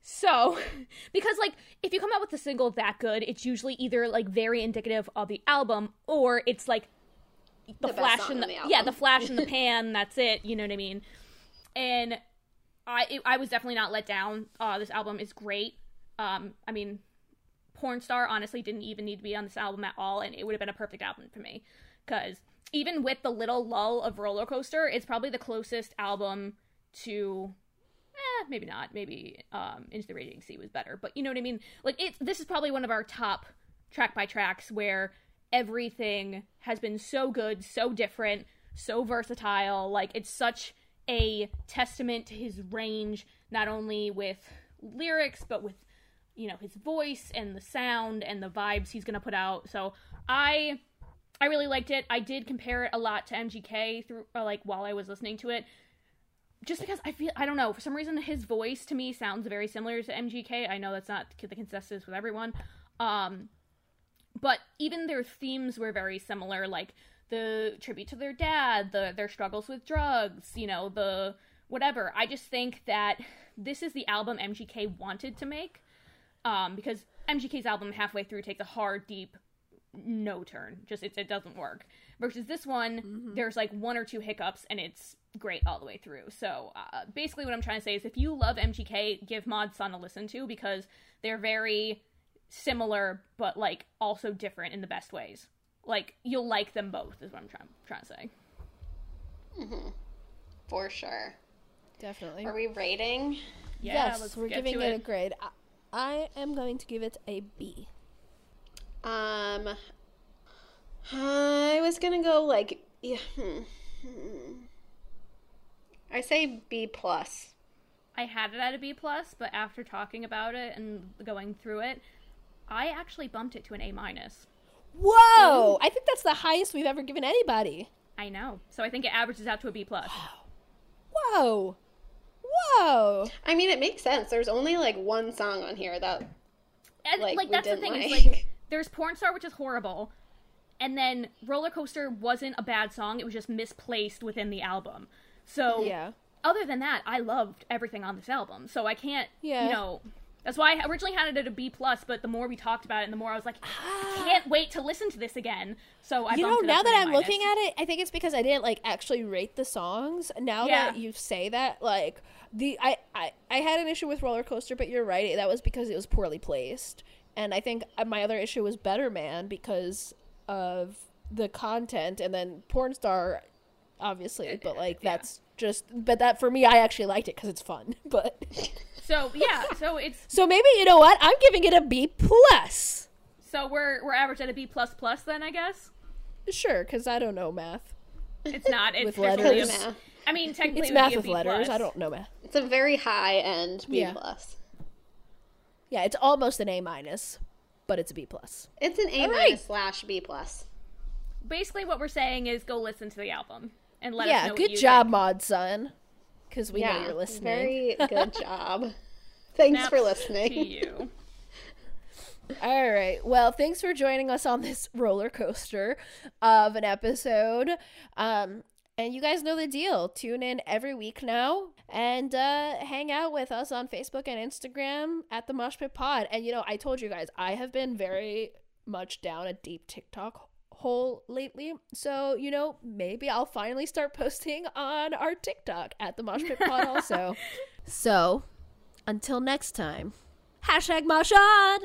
So, because like if you come out with a single that good, it's usually either like very indicative of the album or it's like the, The flash in the, the yeah, the flash in the pan, that's it, you know what I mean? And I it, I was definitely not let down. Uh this album is great. Um I mean Porn Star honestly didn't even need to be on this album at all and it would have been a perfect album for me cuz even with the little lull of Roller Coaster, it's probably the closest album to eh, maybe not. Maybe um, Into the Raging Sea was better, but you know what I mean. Like it's this is probably one of our top track by tracks where everything has been so good, so different, so versatile. Like it's such a testament to his range, not only with lyrics but with you know his voice and the sound and the vibes he's gonna put out. So I I really liked it. I did compare it a lot to MGK through like while I was listening to it just because I feel I don't know for some reason his voice to me sounds very similar to MGK. I know that's not the consensus with everyone, um, but even their themes were very similar, like the tribute to their dad, the their struggles with drugs, you know, the whatever. I just think that this is the album MGK wanted to make, um, because MGK's album halfway through takes a hard, deep no turn. Just it, it doesn't work. Versus this one, there's like one or two hiccups and it's great all the way through. So uh, basically, what I'm trying to say is, if you love MGK, give Mod Sun a listen to because they're very similar but like also different in the best ways. Like you'll like them both is what I'm trying trying to say. for sure. definitely Are we rating? Yeah, yes let's we're giving to it a grade I, I am going to give it a b Um, I was gonna go like yeah. hmm, hmm. I say B plus. I had it at a B plus, but after talking about it and going through it, I actually bumped it to an A minus. Whoa! I think that's the highest we've ever given anybody. I know. So I think it averages out to a B plus. Whoa! Whoa! I mean, it makes sense. There's only like one song on here that And, Like, like, we that's the didn't thing. Is, like. like there's Porn Star, which is horrible, and then Roller Coaster wasn't a bad song. It was just misplaced within the album. So Yeah. other than that, I loved everything on this album. So I can't, Yeah. you know, that's why I originally had it at a B plus. But the more we talked about it, and the more I was like, I can't wait to listen to this again. So I you know, now that I'm A looking at it, I think it's because I didn't like actually rate the songs. Now Yeah. that you say that, like the I, I I had an issue with roller coaster, but you're right. That was because it was poorly placed, and I think uh, my other issue was Better Man because of the content, and then Porn Star, obviously. But like yeah. that's just. But that for me, I actually liked it because it's fun. But So yeah, so it's so maybe you know what? I'm giving it a B plus. so we're we're average at a B plus plus then I guess. Sure, because I don't know math. It's not. It's With definitely letters. a- math. I mean, technically, It's it math with letters. plus. I don't know math. It's a very high end B Yeah. plus. Yeah, it's almost an A minus, but it's a B plus. It's an A minus right. slash B plus. Basically, what we're saying is go listen to the album and let us yeah, know. what good you job, think. Mod Sun. Because we yeah, know you're listening. very good job. Thanks Snaps for to listening. you. All right. Well, thanks for joining us on this roller coaster of an episode. Um, and you guys know the deal. Tune in every week now and uh, hang out with us on Facebook and Instagram at the Mosh Pit Pod. And you know, I told you guys I have been very much down a deep TikTok hole lately. So, you know, maybe I'll finally start posting on our TikTok at the Mosh Pit Pod also. so, until next time, hashtag Mosh on!